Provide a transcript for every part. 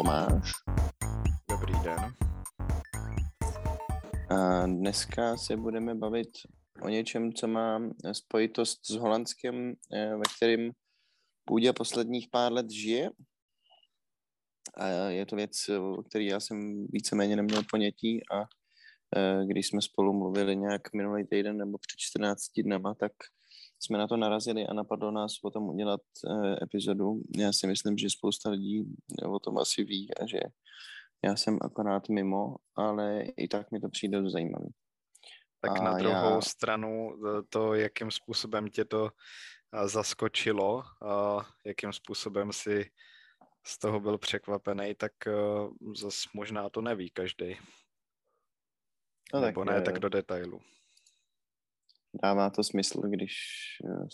Tomáš. Dobrý den. A dneska se budeme bavit o něčem, co má spojitost s Holandskem, eh, ve kterém půdě posledních pár let žije. A je to věc, o který já jsem víceméně neměl ponětí a eh, když jsme spolu mluvili nějak minulý týden nebo před 14 dnama, tak jsme na to narazili a napadlo nás o tom udělat eh, epizodu. Já si myslím, že spousta lidí o tom asi ví a že já jsem akorát mimo, ale i tak mi to přijde dost zajímavý. Tak a na druhou já... stranu to, jakým způsobem tě to zaskočilo, a jakým způsobem si z toho byl překvapený, tak zas možná to neví každý. No, Nebo tak, ne, tak do detailu. Dává to smysl, když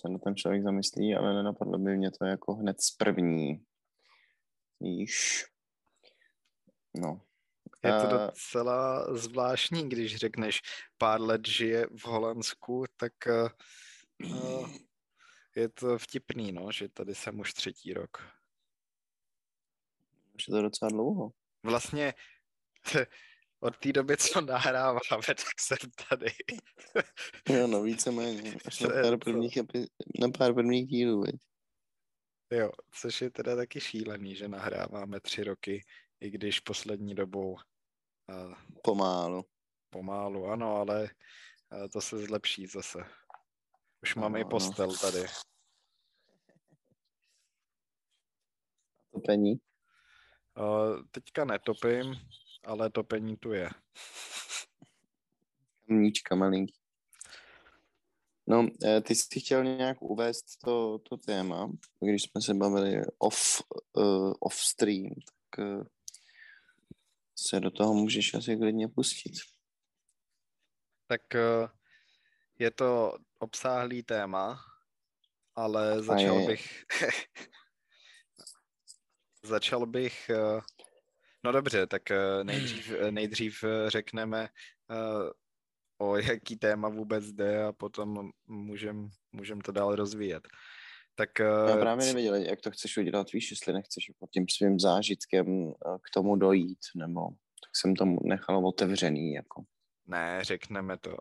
se na ten člověk zamyslí, ale nenapadlo by mě to jako hned z první. Víš? No. Je to docela zvláštní, když řekneš pár let žije v Holandsku, tak uh, je to vtipný, no, že tady jsem už třetí rok. Už je to docela dlouho. Vlastně od té doby, co nahráváme, tak jsem tady. jo, no víceméně. Až na pár prvních, epi... na pár prvních dílů, veď. Jo, což je teda taky šílený, že nahráváme tři roky, i když poslední dobou... Uh, pomálu. Pomálu, ano, ale uh, to se zlepší zase. Už mám no, i postel tady. Topení? Uh, teďka netopím, ale topení tu je. Kamníčka malinký. No, eh, ty jsi chtěl nějak uvést to, to téma, když jsme se bavili off, uh, off stream, tak uh, se do toho můžeš asi klidně pustit. Tak uh, je to obsáhlý téma, ale začal bych... začal bych... Uh, no dobře, tak uh, nejdřív, nejdřív řekneme o jaký téma vůbec jde a potom můžem, můžem to dál rozvíjet. Tak, Já eh, právě nevěděl, jak to chceš udělat, víš, jestli nechceš pod tím svým zážitkem eh, k tomu dojít, nebo tak jsem to nechal otevřený, jako. Ne, řekneme to.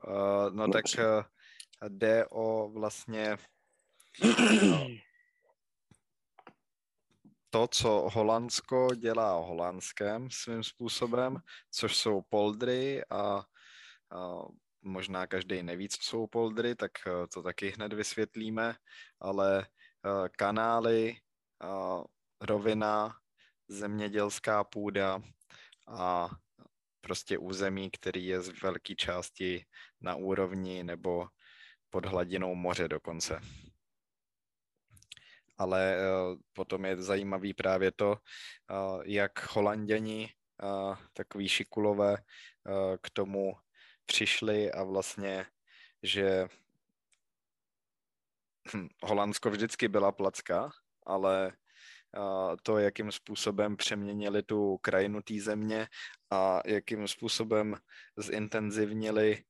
No Dobře. tak uh, jde o vlastně to, co Holandsko dělá holandském svým způsobem, což jsou poldry a, a možná každý neví, co jsou poldry, tak eh, to taky hned vysvětlíme, ale eh, kanály, rovina, zemědělská půda a prostě území, který je z velké části na úrovni nebo pod hladinou moře dokonce. Ale potom je zajímavý právě to, jak holanděni, takový šikulové, k tomu přišli a vlastně, že hm, Holandsko vždycky byla placka, ale to, jakým způsobem přeměnili tu krajinu té země a jakým způsobem zintenzivnili,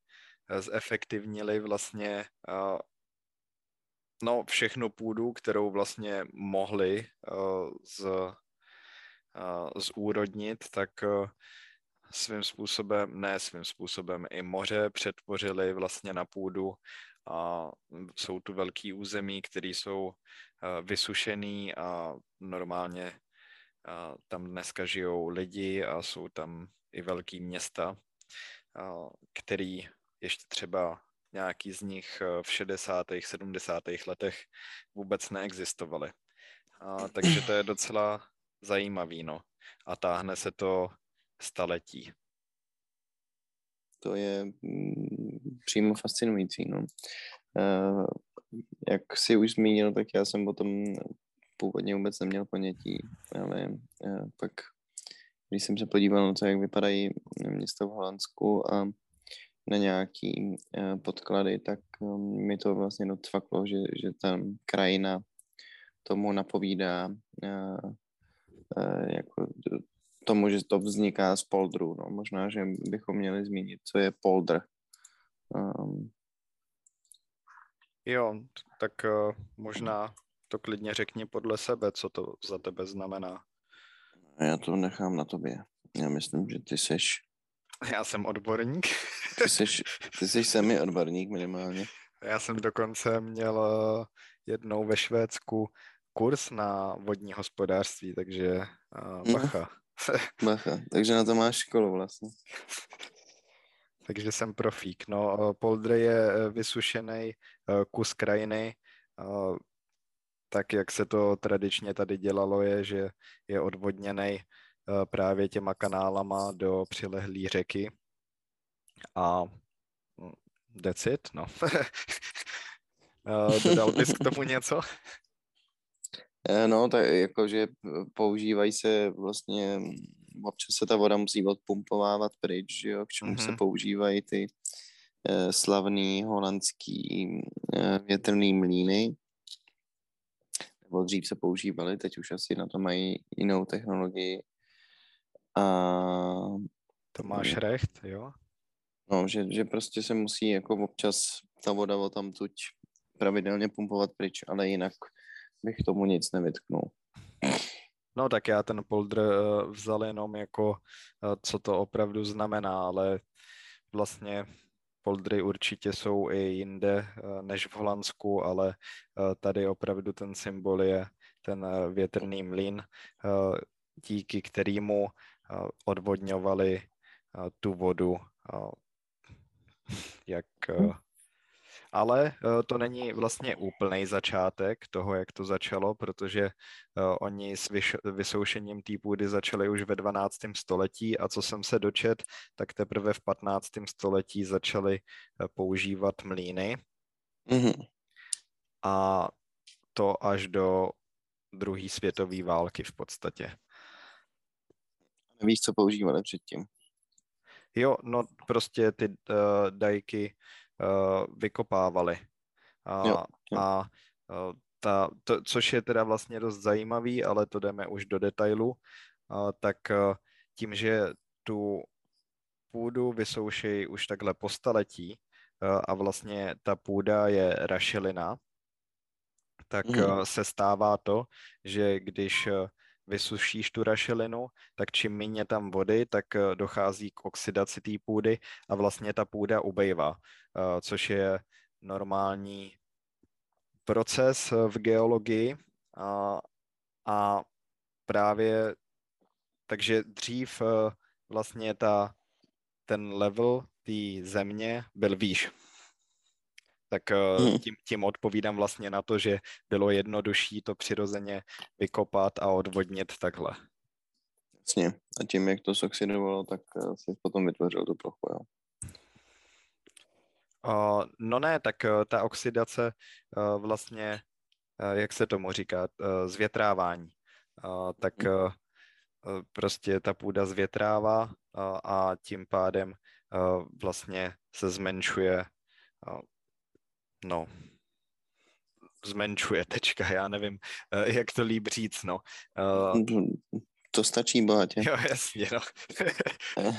zefektivnili vlastně no, všechnu půdu, kterou vlastně mohli z, zúrodnit, tak svým způsobem, ne svým způsobem, i moře přetvořili vlastně na půdu. A jsou tu velký území, které jsou eh, vysušený a normálně eh, tam dneska žijou lidi a jsou tam i velký města, eh, který ještě třeba nějaký z nich v 60. 70. letech vůbec neexistovaly. A, takže to je docela zajímavý, no. A táhne se to staletí. To je mm, přímo fascinující. No. Uh, jak si už zmínil, tak já jsem o tom původně vůbec neměl ponětí, ale uh, pak, když jsem se podíval na to, jak vypadají města v Holandsku a na nějaký uh, podklady, tak um, mi to vlastně docvaklo, že, že ta krajina tomu napovídá uh, uh, jako tomu, že to vzniká z poldru. No. Možná, že bychom měli zmínit, co je poldr. Um, Jo, tak uh, možná to klidně řekni podle sebe, co to za tebe znamená. Já to nechám na tobě. Já myslím, že ty seš... Já jsem odborník. ty seš, ty seš semi odborník minimálně. Já jsem dokonce měl uh, jednou ve Švédsku kurz na vodní hospodářství, takže uh, bacha. bacha, takže na to máš školu vlastně. takže jsem profík. No, Poldre je vysušený kus krajiny, tak jak se to tradičně tady dělalo, je, že je odvodněný právě těma kanálama do přilehlé řeky. A hm, that's it, no. Dodal bys k tomu něco? Eh, no, tak jakože používají se vlastně, občas se ta voda musí odpumpovávat pryč, že jo, k čemu mm-hmm. se mhm. používají ty eh, slavný holandský eh, větrný mlíny. Nebo dřív se používaly, teď už asi na to mají jinou technologii. A... To máš recht, jo? No, že, že prostě se musí jako občas ta voda o tam tuď pravidelně pumpovat pryč, ale jinak bych tomu nic nevytknul. No tak já ten polder eh, vzal jenom jako, eh, co to opravdu znamená, ale vlastně poldry určitě jsou i jinde eh, než v Holandsku, ale tady opravdu ten symbol je ten větrný mlín, díky kterému odvodňovali tu vodu, jak hm ale eh, to není vlastně úplný začátek toho, jak to začalo, protože eh, oni s vysoušením té půdy začali už ve 12. století a co jsem se dočet, tak teprve v 15. století začali eh, používat mlýny. Mm-hmm. A to až do druhé světové války v podstatě. Víš, co používali předtím? Jo, no prostě ty uh, dajky uh, vykopávali. A, jo, jo. a uh, ta, to, což je teda vlastně dost zajímavý, ale to jdeme už do detailu, uh, tak uh, tím, že tu půdu vysoušejí už takhle po staletí uh, a vlastně ta půda je rašelina, tak mm. se stává to, že když vysušíš tu rašelinu, tak čím méně tam vody, tak eh, dochází k oxidaci té půdy a vlastně ta půda ubejvá, eh, což je normální proces eh, v geologii. A, a právě takže dřív vlastně ta, ten level té země byl výš tak eh, hmm. tím, tím odpovídám vlastně na to, že bylo jednodušší to přirozeně vykopat a odvodnit takhle. Jasně. A tím, jak to soxidovalo, tak eh, si potom vytvořil tu plochu, jo? Uh, no ne, tak uh, ta oxidace uh, vlastně, uh, jak se tomu říká, uh, zvětrávání. Uh, tak uh, prostě ta půda zvětrává uh, a tím pádem uh, vlastně se zmenšuje uh, no, zmenšuje tečka, já nevím, eh, jak to líb říct, no. Uh, to stačí bohatě. Jo, jasně, no.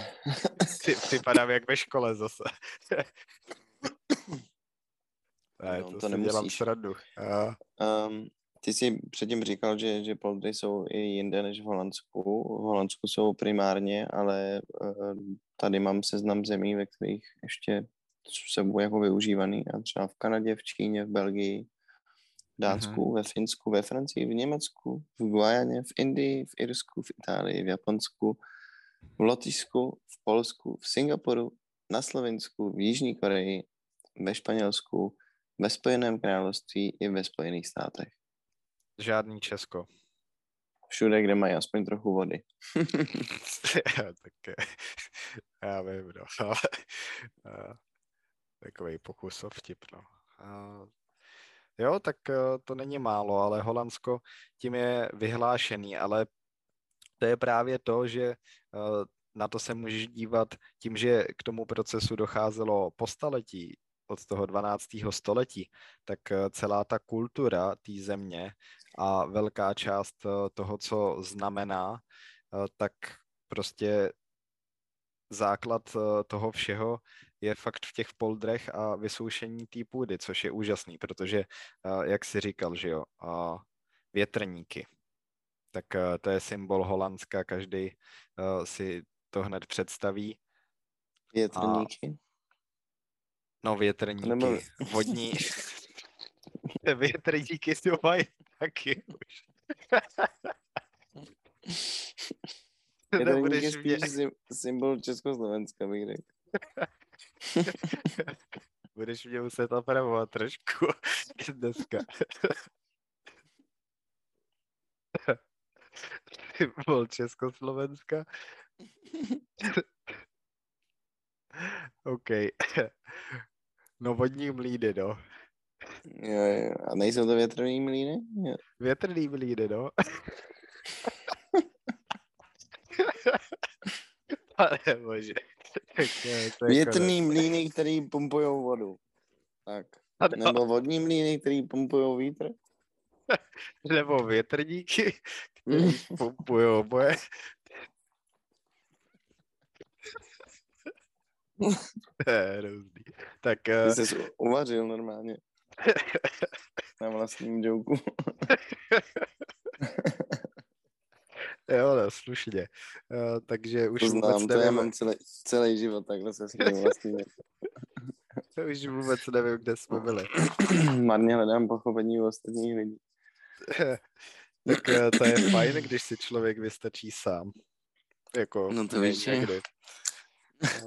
Vypadám jak ve škole zase. ne, no, to, to nemusíš. dělám sradu. Uh. Um, ty jsi předtím říkal, že, že poldry jsou i jinde než v Holandsku. V Holandsku jsou primárně, ale uh, tady mám seznam zemí, ve kterých ještě jsou jako využívaný a třeba v Kanadě, v Číně, v Belgii, v Dánsku, mm-hmm. ve Finsku, ve Francii, v Německu, v Guajaně, v Indii, v Irsku, v Itálii, v Japonsku, v Lotyšsku, v Polsku, v Singapuru, na Slovensku, v Jižní Koreji, ve Španělsku, ve Spojeném království i ve Spojených státech. Žádný Česko. Všude, kde mají aspoň trochu vody. tak já vím, no, ale takový pokus o vtip, no. A, jo, tak eh, to není málo, ale Holandsko tím je vyhlášený, ale to je právě to, že eh, na to se můžeš dívat tím, že k tomu procesu docházelo po staletí, od toho 12. století, tak eh, celá ta kultura té země a velká část toho, co znamená, tak prostě základ toho všeho je fakt v těch poldrech a vysoušení té půdy, což je úžasný, protože, jak si říkal, že jo, větrníky, tak to je symbol Holandska, každý si to hned představí. Větrníky? A, no větrníky, Nebo... vodní, větrníky si mají taky už. Spíš mě... symbol Československa, bych řekl. Budeš mě muset opravovat trošku dneska. Symbol Československa. OK. No vodní mlíny, no. Jo, jo. A nejsou to větrný mlíny? Jo. Větrný mlíny, no. Pane bože. Větrný mlíny, který pumpují vodu. Tak. Nebo vodní mlíny, který pumpují vítr. Nebo větrníky, který pumpují oboje. Hrozný. Tak... Uh... Ty jsi uvařil normálně. Na vlastním joku. Jo, no, slušně. Uh, takže už to znám, vůbec to nevím. já mám celý, celý život takhle se svým vlastním už vůbec nevím, kde jsme byli. Marně hledám pochopení u ostatních lidí. tak uh, to je fajn, když si člověk vystačí sám. Jako, no to víš, někdy.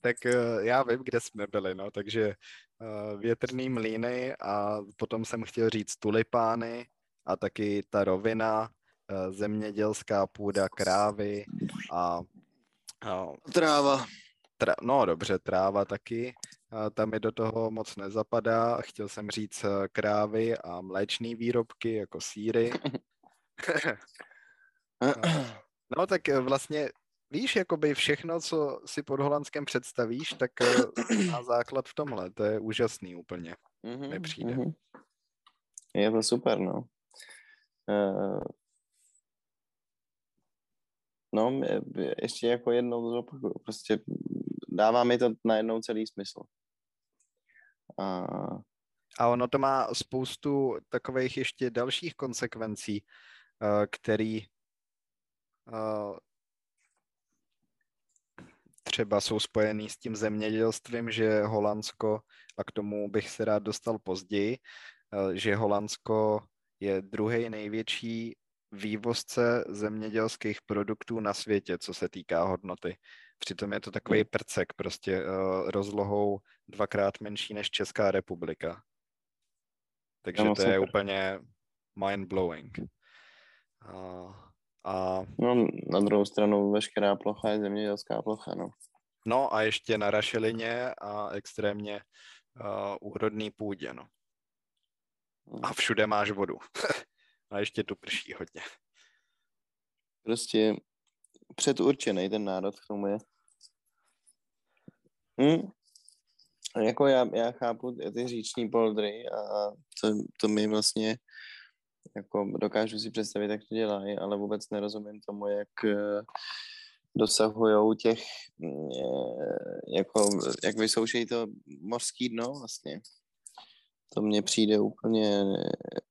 tak uh, já vím, kde jsme byli, no, takže uh, větrný mlýny a potom jsem chtěl říct tulipány a taky ta rovina, zemědělská půda, krávy a... Uh, tráva. Tra, no dobře, tráva taky. Uh, tam mi do toho moc nezapadá. Chtěl jsem říct uh, krávy a mléčné výrobky, jako síry. no tak vlastně víš, jakoby všechno, co si pod Holandskem představíš, tak eh, má základ v tomhle. To je úžasný úplně. Mm-hmm, Nepřijde. Mm-hmm. Je to super, no. Uh, no, ještě jako jednou zopakuju. Prostě dává mi to najednou celý smysl. A... A ono to má spoustu takových ještě dalších konsekvencí, uh, který třeba jsou spojený s tím zemědělstvím, že Holandsko, a k tomu bych se rád dostal později, že Holandsko je druhý největší vývozce zemědělských produktů na světě, co se týká hodnoty. Přitom je to takový hmm. prcek, prostě uh, rozlohou dvakrát menší než Česká republika. Takže no, to super. je úplně mind-blowing. Uh, a... No, na druhou stranu veškerá plocha je zemědělská plocha, no. No a ještě na rašelině a extrémně uh, úrodný půdě, no. Hmm. A všude máš vodu. a ještě tu prší hodně. Prostě předurčený ten národ k tomu je. Hm? Jako já, já chápu ty říční poldry a to, to mi vlastně jako dokážu si představit, jak to dělají, ale vůbec nerozumím tomu, jak eh, dosahují těch, eh, jako, jak vysoušejí to mořský dno vlastně. To mně přijde úplně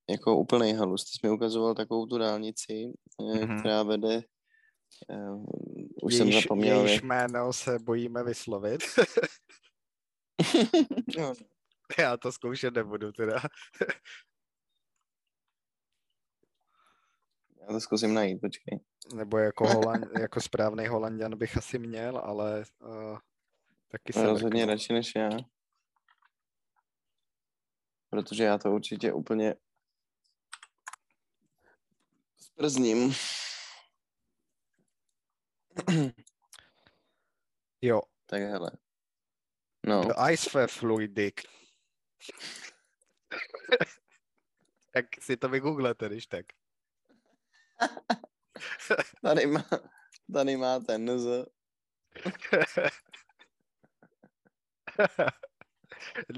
jako úplný halus. Ty jsi mi ukazoval takovou tu dálnici, mm-hmm. která vede Uh, už jejíž, jsem zapomněl. Jejíž jméno se bojíme vyslovit. no. Já to zkoušet nebudu teda. Já to zkusím najít, počkej. Nebo jako, Holand, jako správný holanděn bych asi měl, ale uh, taky jsem... Rozhodně radši než já. Protože já to určitě úplně zprzním. Jo. Tak hele. No. The Ice Fluidic. tak si to vygooglete, když tak. tady, má, tady máte NZ.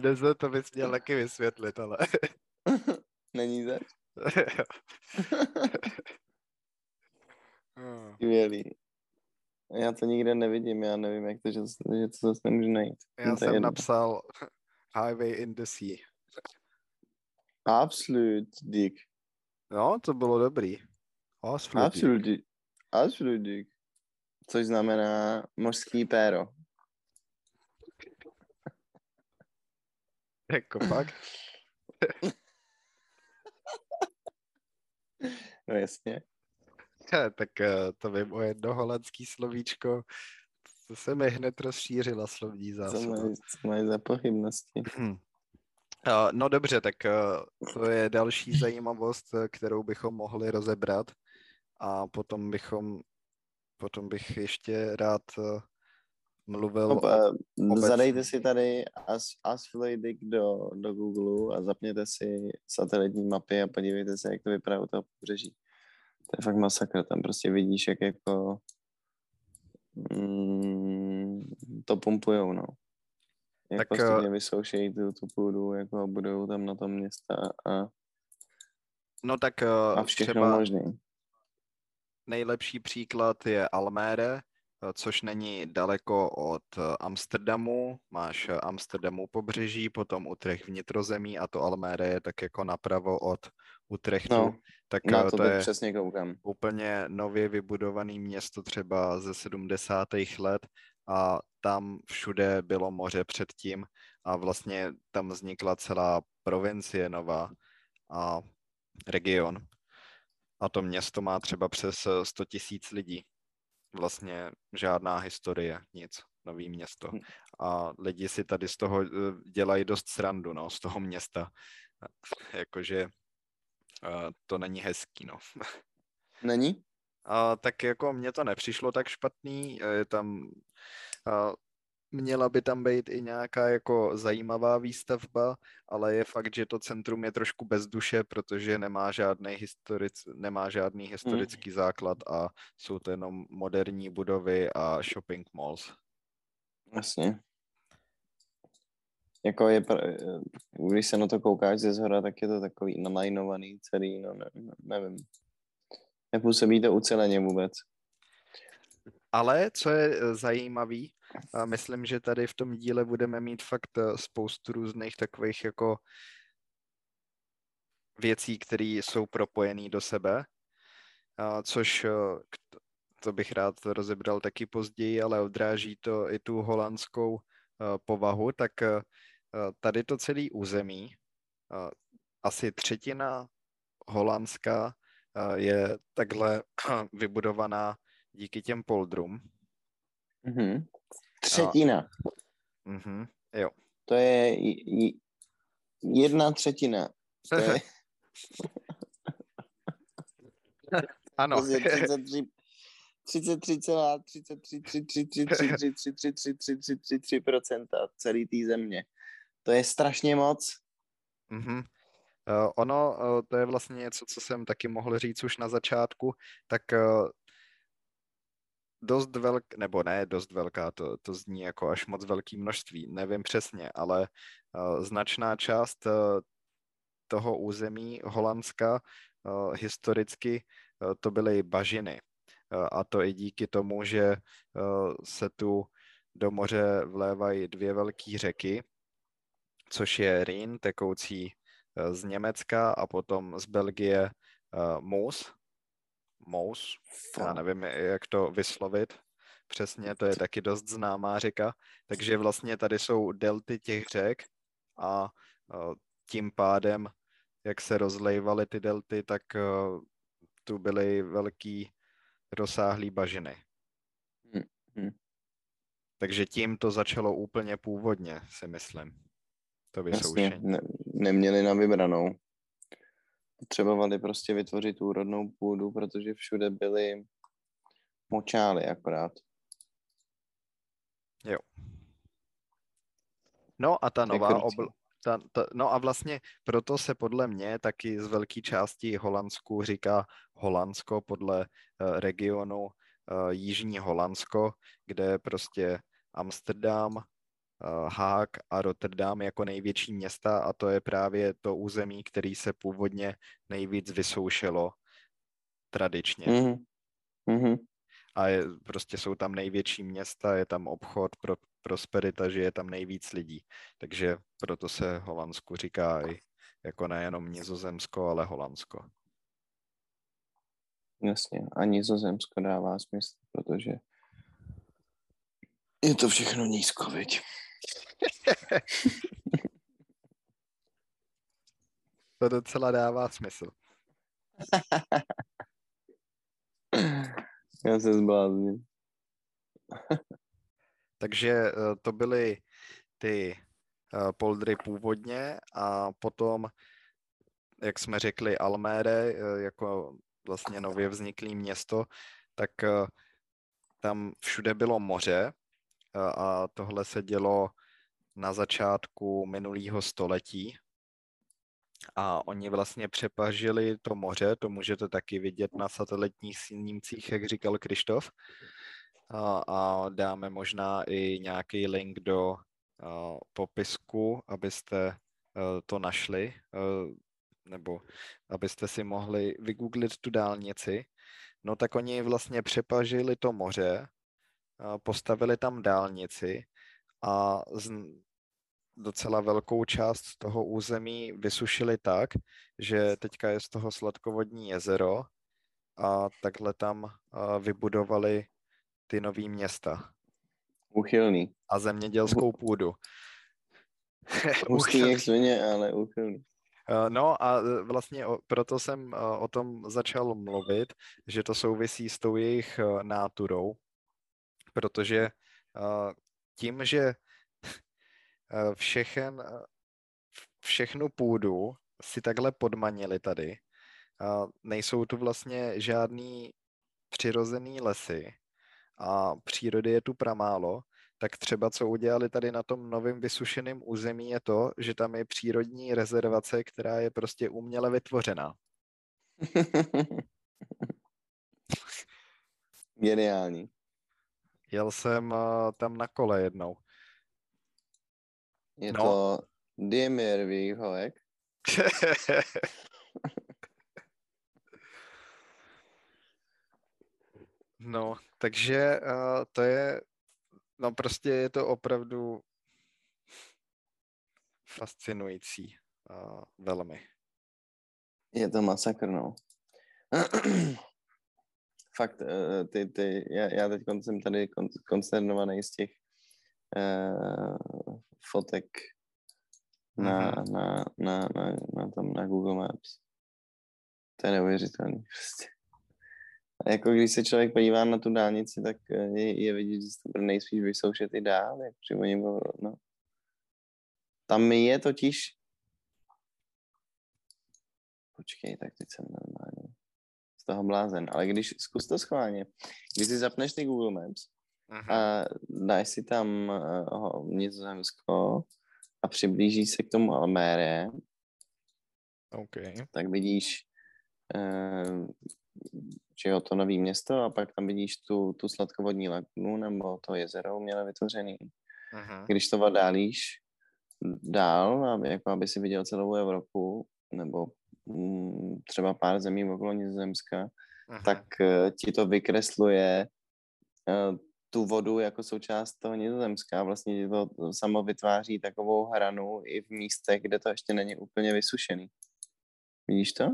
NZ to bys měl taky vysvětlit, ale... Není zač? Skvělý. Já to nikde nevidím, já nevím, jak to, že, že to zase nemůžu najít. Já to jsem jedno. napsal Highway in the Sea. Absolut, Dick. No, to bylo dobrý. Absolut, Dick. Absolut, Dick. Což znamená mořský péro. Jako pak. No jasně. tak eh, to vím o jedno holandský slovíčko. To se mi hned rozšířila slovní Co zásoba. mají, co mají za pochybnosti? Uh, no dobře, tak uh, to je další zajímavost, eh, kterou bychom mohli rozebrat a potom bychom, potom bych ještě rád mluvil No, o, eh, zadejte si tady As, Asfluidic do, do Google a zapněte si satelitní mapy a podívejte se, jak to vypadá u toho pobřeží. To je fakt masakr, tam prostě vidíš, jak jako mm, to pumpujou, no. Jak Tak, postupně eh, vysoušejí tu, tu půdu, jako budou tam na tom města a, no tak a všechno třeba možný. nejlepší příklad je Almere, eh, což není daleko od eh, Amsterdamu. Máš eh, Amsterdamu pobřeží, potom Utrecht vnitrozemí a to Almere je tak jako napravo od Utrechtu. No, tak Na eh, to, to je přesně koukám. úplně nově vybudované město třeba ze 70. let a tam všude bylo moře předtím a vlastně tam vznikla celá provincie nová a region. A to město má třeba přes eh, 100 tisíc lidí. Vlastně žádná historie, nic, nový město. Hm. A lidi si tady z toho eh, dělají dost srandu, no, z toho města. Jakože eh, to není hezký, no. Není? A tak jako mně to nepřišlo tak špatný, je tam, a měla by tam být i nějaká jako zajímavá výstavba, ale je fakt, že to centrum je trošku bez duše, protože nemá žádný, historic, nemá žádný historický základ a jsou to jenom moderní budovy a shopping malls. Jasně. Jako je, když se na to koukáš ze zhora, tak je to takový nalajnovaný celý, no ne, ne, nevím. Nepůsobí to uceleně vůbec. Ale co je eh, zajímavý, a myslím, že tady v tom díle budeme mít fakt eh, spoustu různých takových jako věcí, které jsou propojené do sebe, a což eh, to bych rád rozebral taky později, ale odráží to i tu holandskou eh, povahu, tak tady to celé území, asi třetina Holandska eh, je takhle vybudovaná díky těm poldrům. Mhm. Třetina. Mhm, jo. To je jedna třetina. To je Ano, prostě 33 33,333333333333% celý té země. To je strašně moc. Mhm. Uh, ono, uh, to je vlastně něco, co jsem taky mohl říct už na začátku, tak uh, dost velk, nebo ne dost velká, to, to zní jako až moc velký množství, nevím přesně, ale uh, značná část uh, toho území Holandska uh, historicky uh, to byly bažiny. Uh, a to i díky tomu, že uh, se tu do moře vlévají dvě velké řeky, což je Rýn, tekoucí z Německa a potom z Belgie uh, Moos. Moos, já nevím, jak to vyslovit přesně, to je taky dost známá řeka, takže vlastně tady jsou delty těch řek a uh, tím pádem, jak se rozlejvaly ty delty, tak uh, tu byly velký rozsáhlý bažiny. Hm, hm. Takže tím to začalo úplně původně, si myslím. To Jasně, vysoušení. ne, neměli na vybranou. Potřebovali prostě vytvořit úrodnou půdu, protože všude byly močály akorát. No a ta nová obl... Ta, ta, no a vlastně proto se podle mě taky z velké části Holandsku říká Holandsko podle uh, regionu uh, Jižní Holandsko, kde je prostě Amsterdam, uh, Haag a Rotterdam jako největší města a to je právě to území, který se původně nejvíc vysoušelo tradičně. Mhm. Mhm. a je, prostě jsou tam největší města, je tam obchod, pro, prosperita, že je tam nejvíc lidí. Takže proto se Holandsku říká i jako nejenom Nizozemsko, ale Holandsko. Jasně, a Nizozemsko dává smysl, protože je to všechno nízko, viď? To docela dává smysl. Já se zblázním. Takže eh, to byly ty eh, poldry původně a potom, jak jsme řekli, Almere eh, jako vlastně nově vzniklé město, tak tam všude bylo moře a tohle se dělo na začátku minulého století. A oni vlastně přepažili to moře, to můžete taky vidět na satelitních snímcích, jak říkal Krištof. A, a dáme možná i nějaký link do a, popisku, abyste a, to našli, a, nebo abyste si mohli vygooglit tu dálnici. No tak oni vlastně přepažili to moře, postavili tam dálnici a z, docela velkou část toho území vysušili tak, že teďka je z toho sladkovodní jezero a takhle tam vybudovali ty nový města. Uchylný. A zemědělskou půdu. Hustý jak svině, ale uchylný. No a vlastně proto jsem o tom začal mluvit, že to souvisí s tou jejich náturou, protože tím, že všechen, všechnu půdu si takhle podmanili tady, nejsou tu vlastně žádný přirozený lesy a přírody je tu pramálo, tak třeba co udělali tady na tom novém vysušeném území je to, že tam je přírodní rezervace, která je prostě uměle vytvořená. Geniální. Jel jsem uh, tam na kole jednou. Je no. to Diemir Výhovek. no, takže uh, to je, no prostě je to opravdu fascinující uh, velmi. Je to masakr, no. Fakt, uh, ty, ty, já, já teď jsem tady koncernovaný z těch uh, fotek na, mm-hmm. na, na, na, na, tom, na Google Maps. To je neuvěřitelný prostě. A jako když se člověk podívá na tu dálnici, tak eh, je, je vidět, že se to nejspíš vysoušet i dál, jak při oni no. Tam je totiž Počkej, tak teď jsem normálně toho blázen. Ale když, zkus to schválně, když si zapneš ty Google Maps Aha. a dáš si tam uh, Nizozemsko a přiblížíš se k tomu Almere, okay. tak vidíš uh, že jo, to nové město a pak tam vidíš tu, tu sladkovodní lagunu nebo to jezero uměle vytvořený. Aha. Když to vadálíš dál, aby, jako aby si viděl celou Evropu nebo třeba pár zemí okolo Nizozemska, Aha. tak uh, ti to vykresluje uh, tu vodu jako součást toho Nizozemska. Vlastně to samo vytváří takovou hranu i v místech, kde to ještě není úplně vysušený. Vidíš to?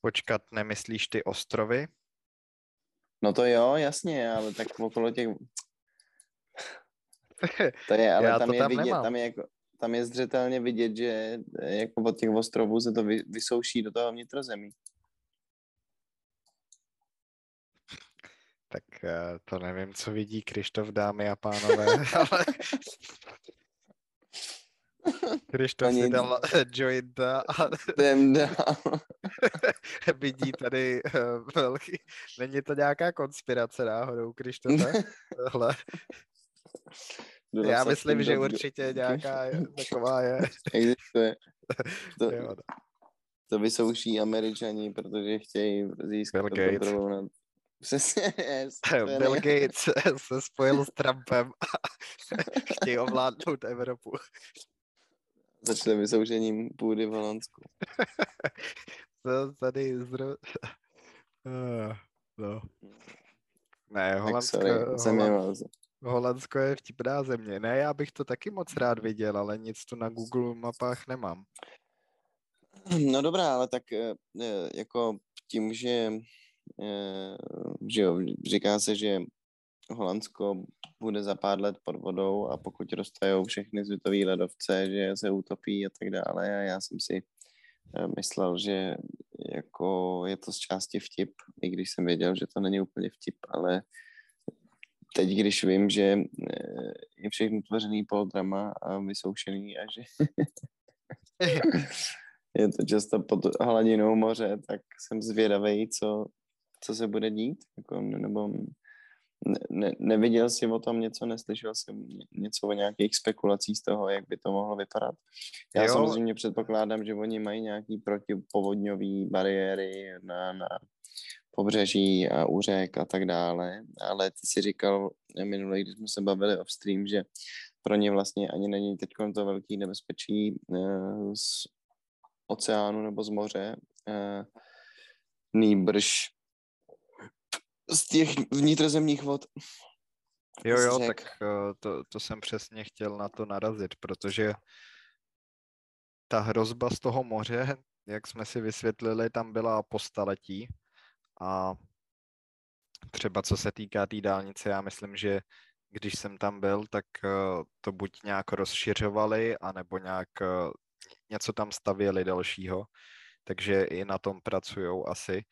Počkat, nemyslíš ty ostrovy? No to jo, jasně, ale tak okolo těch... To je, ale tam, je tam vidět, tam je, jako, tam je zřetelně vidět, že jako od těch ostrovů se to vy, vysouší do toho vnitrozemí. Tak uh, to nevím, co vidí Krištof, dámy a pánové, ale Krištof si dal jointa a vidí tady velký... Není to nějaká konspirace náhodou, Krištofe? Tohle. Já myslím, že určitě nějaká je, taková je. Existuje. To, to vysouší američani, protože chtějí získat kontrolu nad Přesně, yes, Bill Gates se spojil s Trumpem a chtějí ovládnout Evropu. Začne vysoušením půdy v Holandsku. to tady zro... Uh, no. Ne, Holandsko, Holand, Holandsko je vtipná země. Ne, já bych to taky moc rád viděl, ale nic tu na Google mapách nemám. No dobrá, ale tak eh, eh, jako tím, že, eh, že jo, říká se, že Holandsko bude za pár let pod vodou a pokud roztajou všechny světové ledovce, že se utopí a tak dále. A já jsem si myslel, že jako je to z části vtip, i když jsem věděl, že to není úplně vtip, ale teď, když vím, že je všechno tvořený polodrama a vysoušený a že je to často pod hladinou moře, tak jsem zvědavý, co, co se bude dít, jako, nebo ne, ne, neviděl jsem o tom něco, neslyšel jsem něco o nějakých spekulacích z toho, jak by to mohlo vypadat. Já jo. samozřejmě předpokládám, že oni mají nějaký protipovodňový bariéry na, na pobřeží a u řek a tak dále, ale ty si říkal minule, když jsme se bavili o stream, že pro ně vlastně ani není teď to velký nebezpečí uh, z oceánu nebo z moře, uh, nýbrž z těch vnitrozemních vod. Jo, jo, tak uh, to, to jsem přesně chtěl na to narazit, protože ta hrozba z toho moře, jak jsme si vysvětlili, tam byla po staletí a třeba co se týká té tý dálnice, já myslím, že když jsem tam byl, tak uh, to buď nějak rozšiřovali, anebo nějak uh, něco tam stavěli dalšího, takže i na tom pracují asi.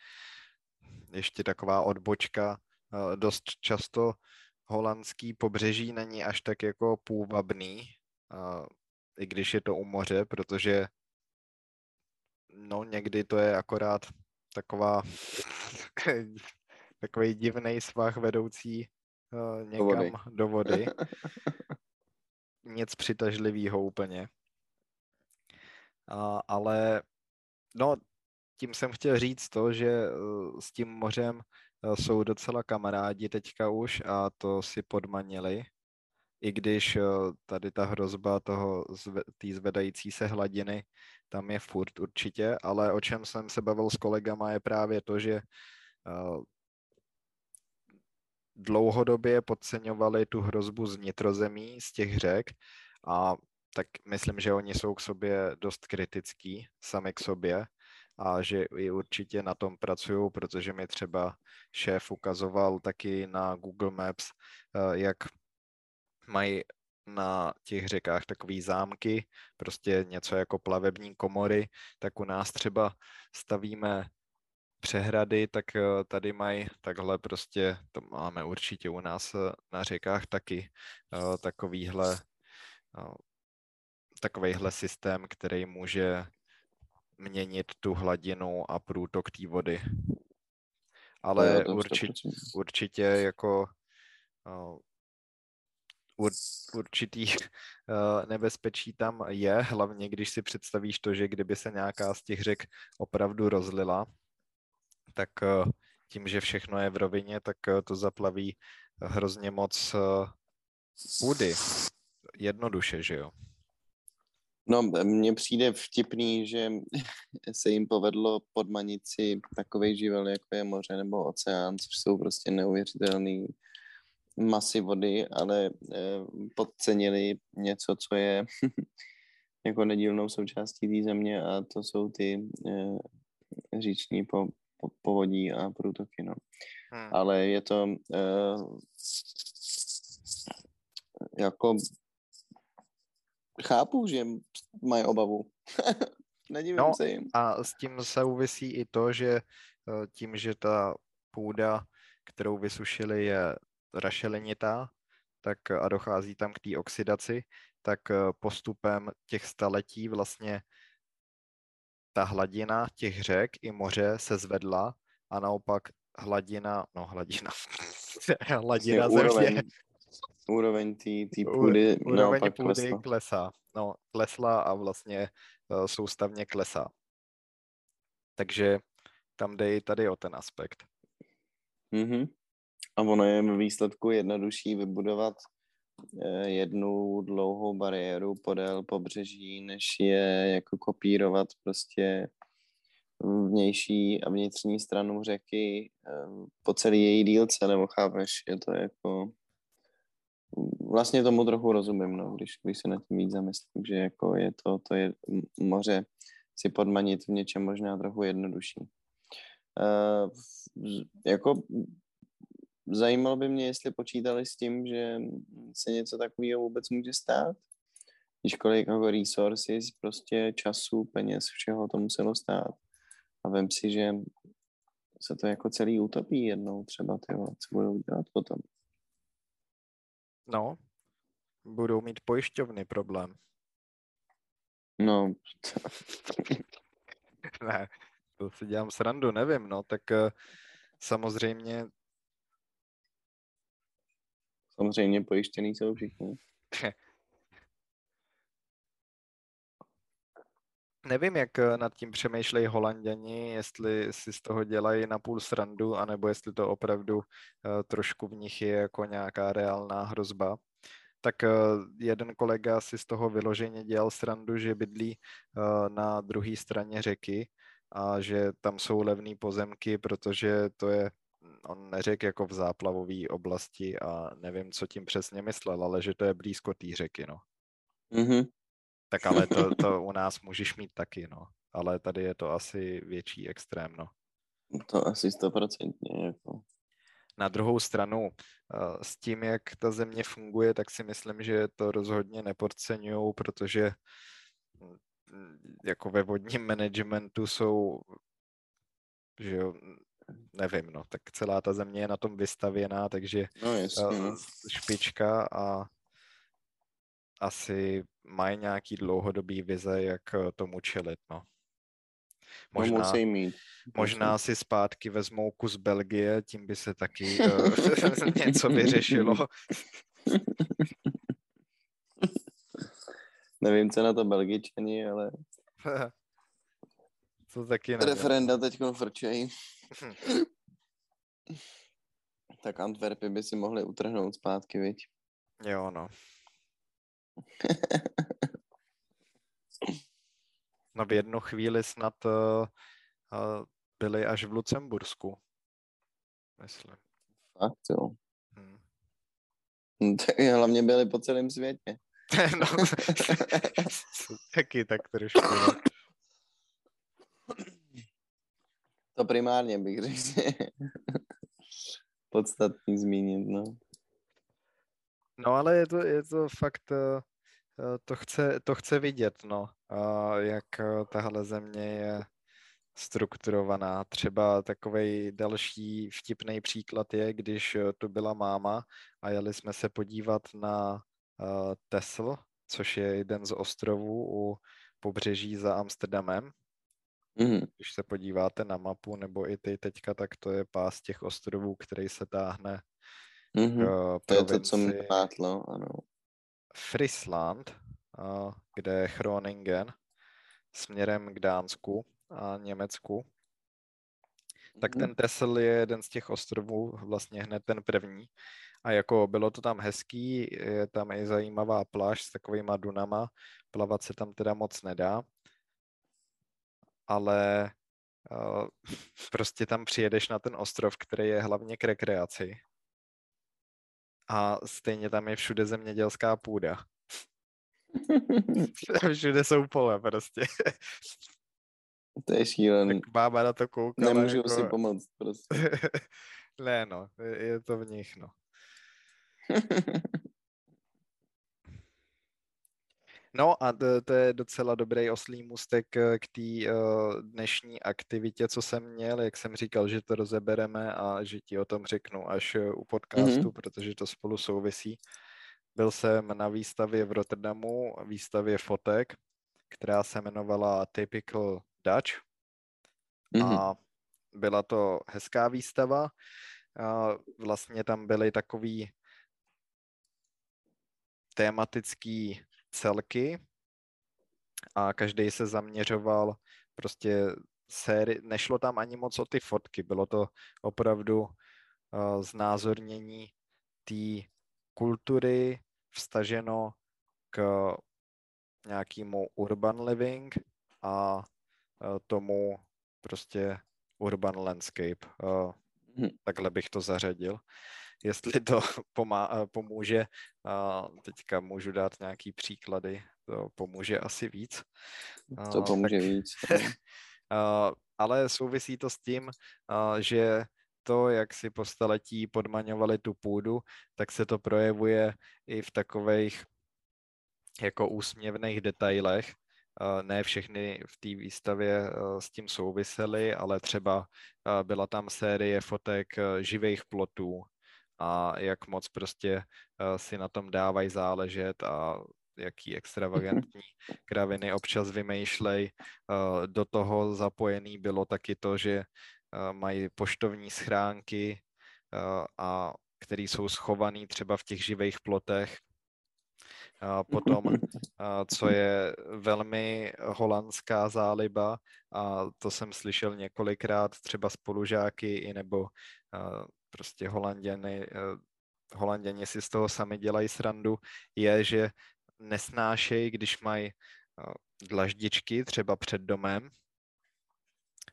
Ještě taková odbočka, uh, dost často holandský pobřeží není až tak jako půvabný, i když je to u moře, protože no někdy to je akorát taková takový divný svah vedoucí uh, někam do vody. Do vody. Nic přitažlivého úplně. Uh, ale no, tím jsem chtěl říct to, že uh, s tím mořem uh, jsou docela kamarádi teďka už a to si podmanili. I když uh, tady ta hrozba toho té zvedající se hladiny tam je furt určitě, ale o čem jsem se bavil s kolegama je právě to, že uh, dlouhodobě podceňovali tu hrozbu z nitrozemí, z těch řek a tak myslím, že oni jsou k sobě dost kritický, sami k sobě a že i určitě na tom pracují, protože mi třeba šéf ukazoval taky na Google Maps, uh, jak mají na těch řekách takový zámky, prostě něco jako plavební komory, tak u nás třeba stavíme přehrady, tak eh, tady mají takhle prostě, to máme určitě u nás eh, na řekách taky eh, takovýhle, takovýhle systém, který může měnit tu hladinu a průtok té vody. Ale určitě, určitě jako určitý eh, nebezpečí tam je, hlavně když si představíš to, že kdyby se nějaká z těch řek opravdu rozlila, tak eh, tím, že všechno je v rovině, tak eh, to zaplaví hrozně moc půdy. Jednoduše, že jo? No, mně přijde vtipný, že se jim povedlo podmanit si takový živel, jako je moře nebo oceán, což jsou prostě neuvěřitelný masy vody, ale eh, podcenili něco, co je jako nedílnou součástí té země a to jsou ty eh, říční po, po, povodí a průtoky. No. Hmm. Ale je to eh, jako chápu, že mají obavu. Nedivím no, se jim. A s tím souvisí i to, že tím, že ta půda, kterou vysušili, je rašelinitá, tak a dochází tam k té oxidaci, tak eh, postupem těch staletí vlastně ta hladina těch řek i moře se zvedla a naopak hladina, no hladina, hladina vlastně úroveň, země. Úroveň té půdy úroveň půdy klesla. klesá. No, klesla a vlastně uh, soustavně klesá. Takže tam jde i tady o ten aspekt. Mm-hmm. A ono je v výsledku jednodušší vybudovat eh, jednu dlouhou bariéru podél pobřeží, než je jako kopírovat prostě vnější a vnitřní stranu řeky eh, po celý její dílce, nebo chápeš, je to jako vlastně tomu trochu rozumím, no, když, když se nad tím víc zamyslím, že jako je to, to je moře si podmanit v něčem možná trochu jednodušší. Uh, jako zajímalo by mě, jestli počítali s tím, že se něco takového vůbec může stát, když kolik jako resources, prostě času, peněz, všeho to muselo stát. A vem si, že se to jako celý utopí jednou třeba, ty co budou dělat potom. No, budou mít pojišťovny problém. No. ne, to si dělám srandu, nevím, no, tak uh, samozřejmě Samozřejmě pojištěný jsou všichni. Nevím, jak eh, nad tím přemýšlejí holanděni, jestli si z toho dělají na půl srandu, anebo jestli to opravdu uh, trošku v nich je jako nějaká reálná hrozba. Tak uh, jeden kolega si z toho vyloženě dělal srandu, že bydlí uh, na druhé straně řeky a že tam jsou levné pozemky, protože to je on neřekl jako v záplavové oblasti a nevím, co tím přesně myslel, ale že to je blízko té řeky, no. Mm-hmm. Tak ale to, to u nás můžeš mít taky, no. Ale tady je to asi větší extrém, no. To asi stoprocentně, jako. Na druhou stranu, eh, s tím, jak ta země funguje, tak si myslím, že to rozhodně nepodceňují, protože mm, jako ve vodním managementu jsou že jo, nevím, no, tak celá ta země je na tom vystavěná, takže no, jasně, no. špička a asi mají nějaký dlouhodobý vize, jak eh, tomu čelit, no. Možná, no musí mít. možná si zpátky vezmou kus Belgie, tím by se taky uh, něco vyřešilo. Nevím, co na to Belgičani, ale... to taky nevím. Referenda teď frčejí. tak Antwerpy by si mohli utrhnout zpátky, viď? Jo, no. No v jednu chvíli snad uh, uh, byli až v Lucembursku. Myslím. Fakt jo. Hmm. Tak hlavně byli po celém světě. no, taky tak trošku. No. To primárně bych řekl, podstatný zmínit, no. No ale je to, je to fakt, eh, eh, to chce, to chce vidět, no, jak eh, tahle země je strukturovaná. Třeba takový další vtipný příklad je, když tu byla máma a jeli jsme se podívat na Tesl, což je jeden z ostrovů u pobřeží za Amsterdamem. Mm. Když se podíváte na mapu, nebo i ty teďka, tak to je pás těch ostrovů, který se táhne mm-hmm. k To je to, co mi pátlo, ano. Frisland, kde je Chroningen, směrem k Dánsku a Německu. Tak mhm. ten Tesel je jeden z těch ostrovů, vlastně hned ten první. A jako bylo to tam hezký, je tam i zajímavá pláž s takovýma dunama, plavat se tam teda moc nedá, ale uh, prostě tam přijedeš na ten ostrov, který je hlavně k rekreaci. A stejně tam je všude zemědělská půda. všude jsou pole prostě. To je šílený. Tak bába na to kouká. Nemůžu jako... si pomoct prostě. ne no, je to v nich no. No a to, to je docela dobrý oslý můstek eh, k té uh, dnešní aktivitě, co jsem měl, jak jsem říkal, že to rozebereme a že ti o tom řeknu až eh, u podcastu, mm-hmm. protože to spolu souvisí. Byl jsem na výstavě v Rotterdamu, výstavě fotek, která se jmenovala Typical Dutch mm-hmm. a byla to hezká výstava. A vlastně tam byly takový tématický celky a každý se zaměřoval prostě série, nešlo tam ani moc o ty fotky, bylo to opravdu uh, znázornění té kultury vstaženo k nějakému urban living a uh, tomu prostě urban landscape. Uh, Hm. Takhle bych to zařadil. Jestli to pomá- pomůže, uh, teďka můžu dát nějaký příklady, to pomůže asi víc. To pomůže tak, víc. ale souvisí to s tím, že to, jak si po staletí podmaňovali tu půdu, tak se to projevuje i v takových jako úsměvných detailech. Ne všechny v té výstavě uh, s tím souvisely, ale třeba uh, byla tam série fotek uh, živých plotů a jak moc prostě uh, si na tom dávají záležet a jaký extravagantní kraviny občas vymýšlej. Uh, Do toho zapojený bylo taky to, že uh, mají poštovní schránky, a který jsou schovaný třeba v těch živých plotech. A potom, a co je velmi holandská záliba, a to jsem slyšel několikrát třeba spolužáky i nebo prostě holanděny, a, holanděni si z toho sami dělají srandu, je, že nesnášejí, když mají a, dlaždičky třeba před domem,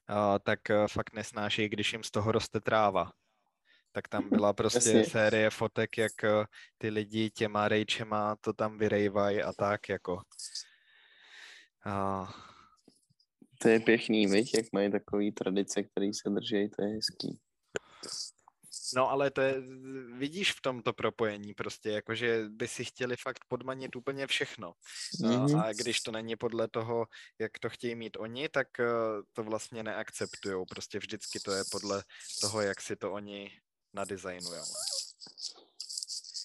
a, tak fakt nesnášejí, když jim z toho roste tráva tak tam byla prostě Jasně. série fotek, jak eh, ty lidi těma rejčema to tam vyrejvají a tak jako. A, To je pěkný, viď? Jak mají takový tradice, které se drží, to je hezký. No ale to je, vidíš v tomto propojení prostě, jakože by si chtěli fakt podmanit úplně všechno. Mhm. A, když to není podle toho, jak to chtějí mít oni, tak eh, to vlastně neakceptujou. Prostě vždycky to je podle toho, jak si to oni nadizajnujou.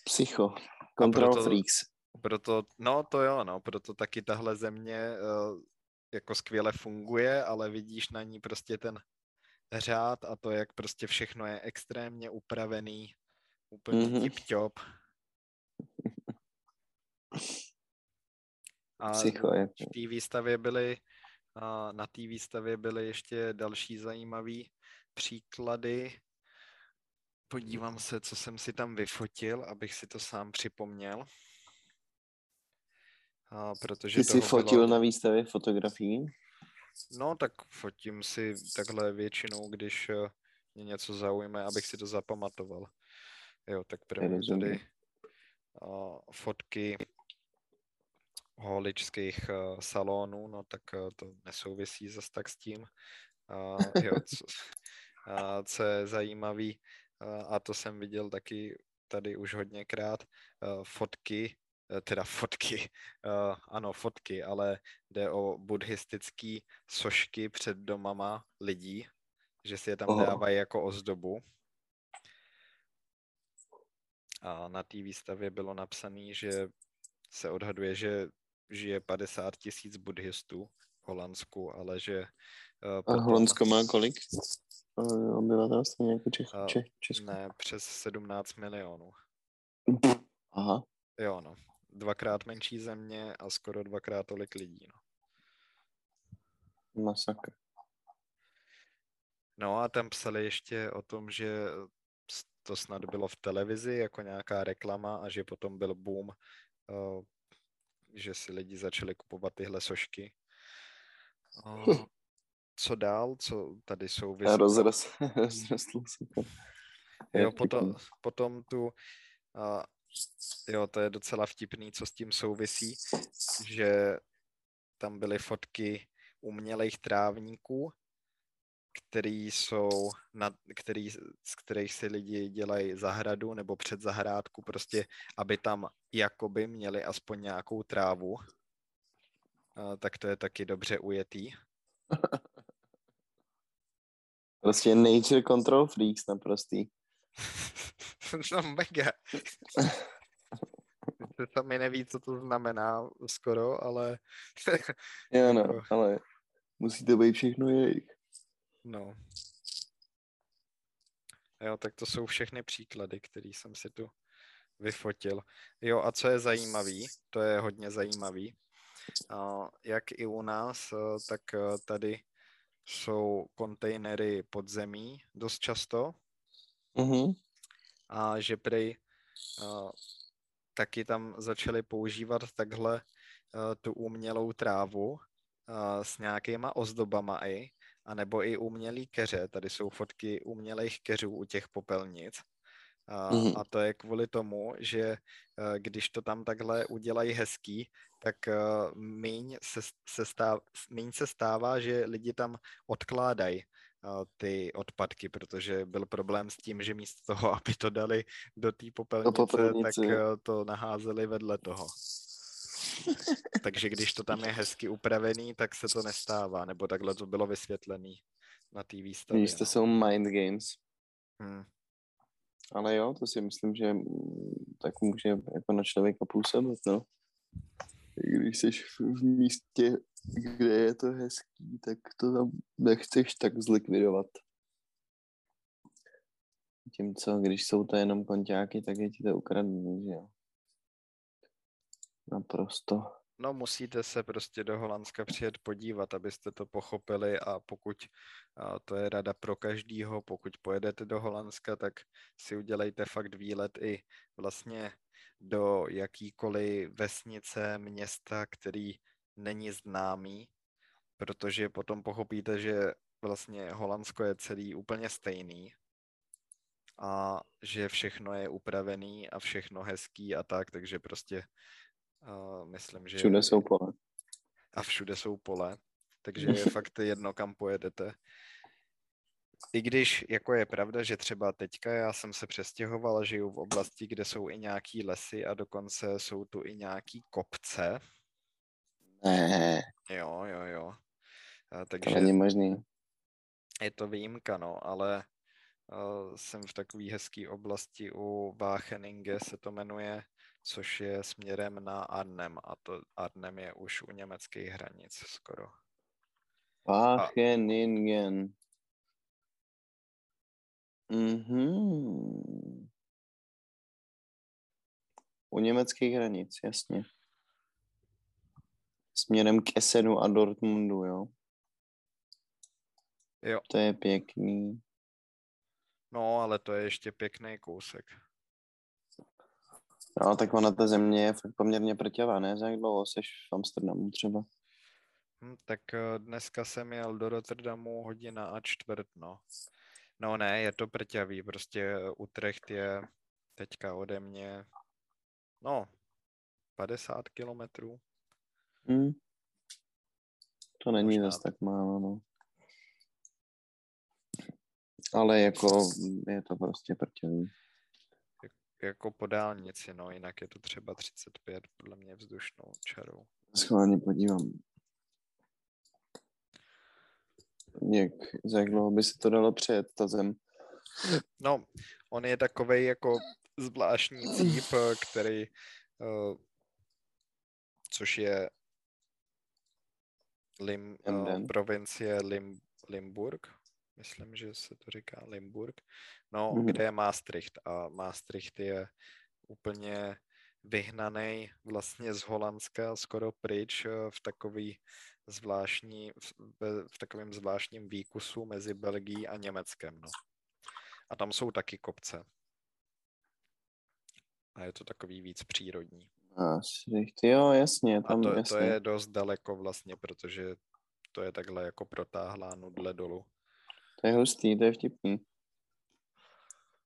Psycho. Control proto- freaks. Proto, no to jo, no, proto taky tahle země uh, jako skvěle funguje, ale vidíš na ní prostě ten řád a to, jak prostě všechno je extrémně upravený, úplně Mhm. mm-hmm. tip-top. A Psycho je. v té výstavě byly, a na té výstavě byly ještě další zajímavé příklady. Podívám se, co jsem si tam vyfotil, abych si to sám připomněl. A protože Ty jsi fotil bylo... na výstavě fotografií? No, tak fotím si takhle většinou, když eh, mě něco zaujme, abych si to zapamatoval. Jo, tak první tady uh, fotky holičských uh, salonů, no tak uh, to nesouvisí zas tak s tím. Uh, jo, co, uh, co je zajímavý, uh, a to jsem viděl taky tady už hodněkrát, uh, fotky, teda fotky, uh, ano, fotky, ale jde o buddhistický sošky před domama lidí, že si je tam Oho. dávají jako ozdobu. A na té výstavě bylo napsané, že se odhaduje, že žije 50 tisíc buddhistů v Holandsku, ale že uh, A potom, Holandsko má kolik? Eh, Obyvatel stejně jako Čech, A Čech, Česko. ne, přes 17 milionů. Aha. Jo, no. Dvakrát menší země a skoro dvakrát tolik lidí, no. Masakr. No a tam psali ještě o tom, že to snad bylo v televizi jako nějaká reklama a že potom byl boom, uh, že si lidi začali kupovat tyhle sošky. Uh, co dál, co tady rozrost, rozrostl se to. Jo, potom, potom tu, uh, jo, to je docela vtipný, co s tím souvisí, že tam byly fotky umělých trávníků, který jsou, na, který, z kterých si lidi dělají zahradu nebo před zahrádku, prostě, aby tam jakoby měli aspoň nějakou trávu. Uh, tak to je taky dobře ujetý. Prostě nature control freaks naprostý. no mega. Se sami neví, co to znamená skoro, ale Jo, no, Jako- ale musí to být všechno jejich. no. Jo, tak to jsou všechny příklady, které jsem si tu vyfotil. Jo, a co je zajímavý, to je hodně zajímavý, jak i u nás, eh, tak eh, tady jsou kontejnery pod zemí dost často Mhm. a že prej uh, taky tam začali používat takhle uh, tu umělou trávu uh, s nějakýma ozdobama i a nebo i umělý keře. Tady jsou fotky umělých keřů u těch popelnic. A, mm-hmm. a to je kvůli tomu, že když to tam takhle udělají hezký, tak míň se, se, stáv, míň se stává, že lidi tam odkládají ty odpadky, protože byl problém s tím, že místo toho, aby to dali do té popelnice, tak uh, to naházeli vedle toho. Takže když to tam je hezky upravený, tak se to nestává, nebo takhle to bylo vysvětlený na té výstavě. Když to no. jsou mind games. Hmm. Ale jo, to si myslím, že tak může jako na člověka působit, no. Když jsi v místě, kde je to hezký, tak to tam nechceš tak zlikvidovat. Tím co, když jsou to jenom konťáky, tak je ti to ukradený, že jo. Naprosto. No musíte se prostě do Holandska přijet podívat, abyste to pochopili a pokud a to je rada pro každýho, pokud pojedete do Holandska, tak si udělejte fakt výlet i vlastně do jakýkoliv vesnice, města, který není známý, protože potom pochopíte, že vlastně Holandsko je celý úplně stejný a že všechno je upravený a všechno hezký a tak, takže prostě Uh, myslím, že... Všude jsou pole. A všude jsou pole, takže je fakt jedno, kam pojedete. I když, jako je pravda, že třeba teďka já jsem se přestěhoval, žiju v oblasti, kde jsou i nějaký lesy a dokonce jsou tu i nějaký kopce. Ne. Jo, jo, jo. A, takže to není možný. Je to výjimka, no, ale uh, jsem v takové hezké oblasti u Wacheninge se to jmenuje což je směrem na Arnhem a to Arnhem je už u německých hranic skoro. Wageningen. Mhm. U německých hranic, jasně. Směrem k Essenu a Dortmundu, jo? Jo. To je pěkný. No, ale to je ještě pěkný kousek. No, tak ona ta země je fakt poměrně prťavá, ne? Za jak dlouho jsi v Amsterdamu třeba? Hm, tak eh, dneska jsem jel do Rotterdamu hodina a čtvrt, no. No ne, je to prťavý, prostě Utrecht je teďka ode mě, no, 50 kilometrů. Hmm. To není zase tak málo, no. Ale jako je to prostě prťavý jako po dálnici, no, jinak je to třeba 35 podle mě vzdušnou čarou. Schválně podívám. Jak, za jak dlouho by se to dalo přejet, ta zem? No, on je takový jako zvláštní cíp, který, uh, což je Lim, uh, provincie Lim, Limburg, myslím, že se to říká Limburg, no, mm-hmm. kde je Maastricht a Maastricht je úplně vyhnaný vlastně z Holandska skoro pryč eh, v takový zvláštní, v, v takovém zvláštním výkusu mezi Belgií a Německem, no. A tam jsou taky kopce. A je to takový víc přírodní. Maastricht, jo, jasně. Tam, a to, jasně. to je dost daleko vlastně, protože to je takhle jako protáhlá nudle dolů. To je hustý, to je vtipný.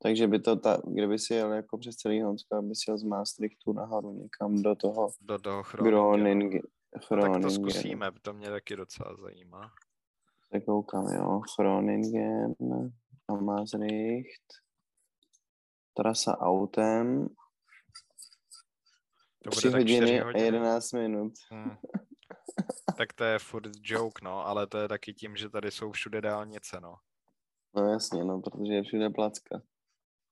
Takže by to, ta, kdyby si jel jako přes celý Honsko, aby si jel z Maastrichtu nahoru někam do toho do toho Groningen. No, tak to zkusíme, to mě taky docela zajímá. Tak koukám, jo. Groningen a Maastricht. Trasa autem. To 3 hodiny a 11 minut. Hmm. tak to je furt joke, no, ale to je taky tím, že tady jsou všude dálnice, no. No jasně, no, protože je všude placka.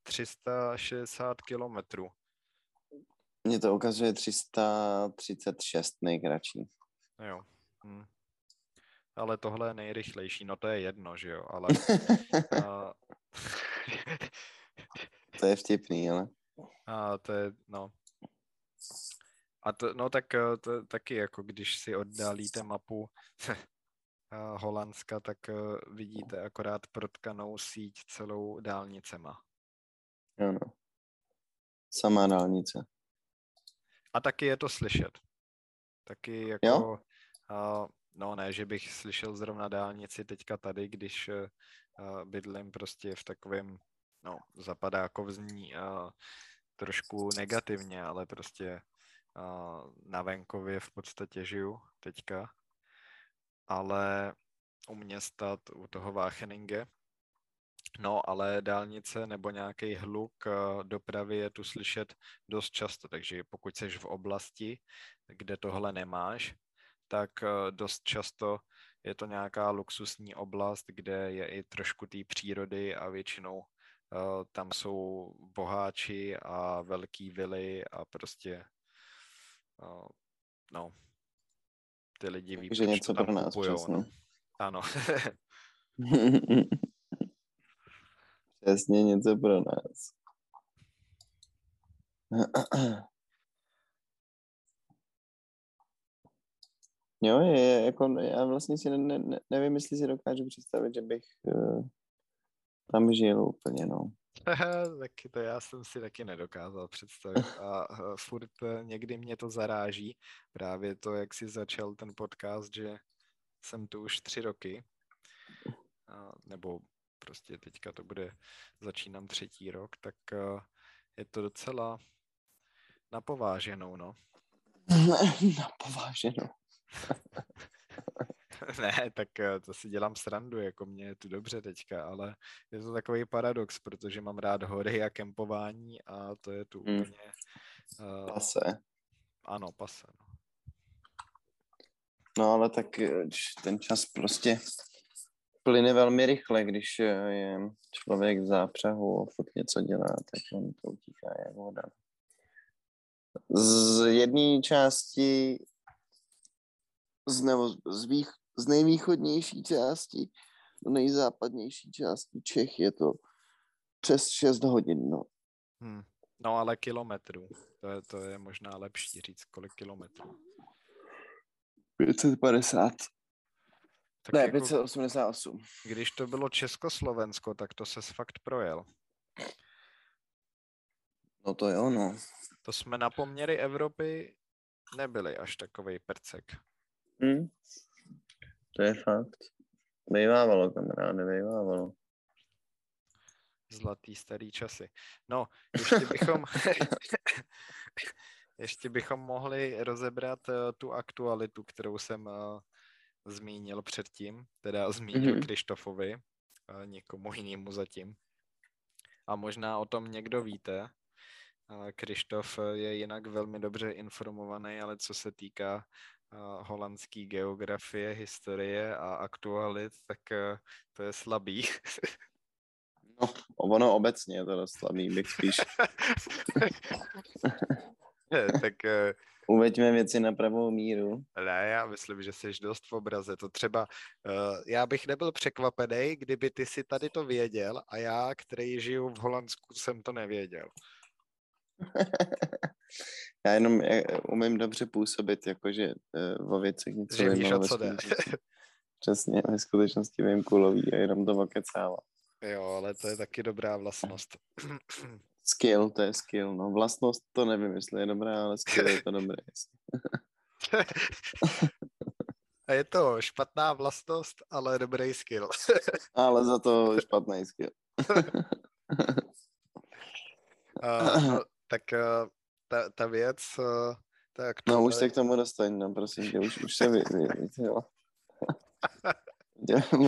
360 kilometrů. Mně to ukazuje 336 nejkratší. Jo. Hm. Ale tohle je nejrychlejší, no to je jedno, že jo, ale... a... to je vtipný, ale... A to je, no, a to, no tak eh, to, taky jako když si oddálíte mapu eh, Holandska, tak eh, vidíte akorát protkanou síť celou dálnicema. Jo no. Samá dálnice. A taky je to slyšet. Taky jako, a, no ne, že bych slyšel zrovna dálnici teďka tady, když uh, bydlím prostě v takovém, no, zapadákov zní uh, trošku negativně, ale prostě uh, na venkově v podstatě žiju teďka, ale u města, u toho Vácheninge, No, ale dálnice nebo nějaký hluk dopravy je tu slyšet dost často, takže pokud jsi v oblasti, kde tohle nemáš, tak dost často je to nějaká luxusní oblast, kde je i trošku té přírody a většinou tam jsou boháči a velký vily a prostě no, ty lidi ví, že něco pro nás kupujou, přesně. No. Ano. Přesně něco pro nás. Jo, je, je, jako, já vlastně si ne, ne, nevím, jestli si dokážu představit, že bych uh, tam žil úplně, no. taky to já jsem si taky nedokázal představit a uh, furt uh, někdy mě to zaráží, právě to, jak si začal ten podcast, že jsem tu už tři roky, uh, nebo prostě teďka to bude, začínám třetí rok, tak uh, je to docela napováženou, no. napováženou. ne, tak to si dělám srandu, jako mě je tu dobře teďka, ale je to takový paradox, protože mám rád hory a kempování a to je tu hmm. úplně... Uh, pase. Ano, pase. No. no ale tak ten čas prostě plyne velmi rychle, když eh, je člověk v zápřehu a furt něco dělá, tak on to utíká jak voda. Z jedné části z, nebo z, vých, z nejvýchodnější části do nejzápadnější části Čech je to přes 6 hodin, no. Hmm. No ale kilometrů, to je, to je možná lepší říct, kolik kilometrů. 550. Tak ne, jako, 588. Když to bylo Československo, tak to se fakt projel. No to jo, no. To jsme na poměry Evropy nebyli až takový percek. Hmm. To je fakt. Vejvávalo, kamaráde, vejvávalo. Zlatý starý časy. No, ještě bychom, ještě bychom mohli rozebrat uh, tu aktualitu, kterou jsem uh, zmínil předtím, teda zmínil mm-hmm. Krištofovi, někomu jinému zatím. A možná o tom někdo víte. Krištof je jinak velmi dobře informovaný, ale co se týká holandské geografie, historie a aktualit, tak to je slabý. No, ono obecně je to dost slabý, bych spíš. tak Uveďme věci na pravou míru. Ne, já myslím, že jsi dost v obraze. To třeba, uh, já bych nebyl překvapený, kdyby ty si tady to věděl a já, který žiju v Holandsku, jsem to nevěděl. Já jenom eh, umím dobře působit, jakože uh, o věcech něco že víš, o co jde. Přesně, ve skutečnosti vím kulový a jenom to okecávám. Jo, ale to je taky dobrá vlastnost. Skill, to je skill, no. Vlastnost to nevím, jestli je dobrá, ale skill je to dobré. A je to špatná vlastnost, ale dobrý skill. ale za to špatný skill. uh, tak uh, ta, ta věc, uh, tak to... No už se k tomu dostaň, no prosím tě, už, už se vy, vy, vy,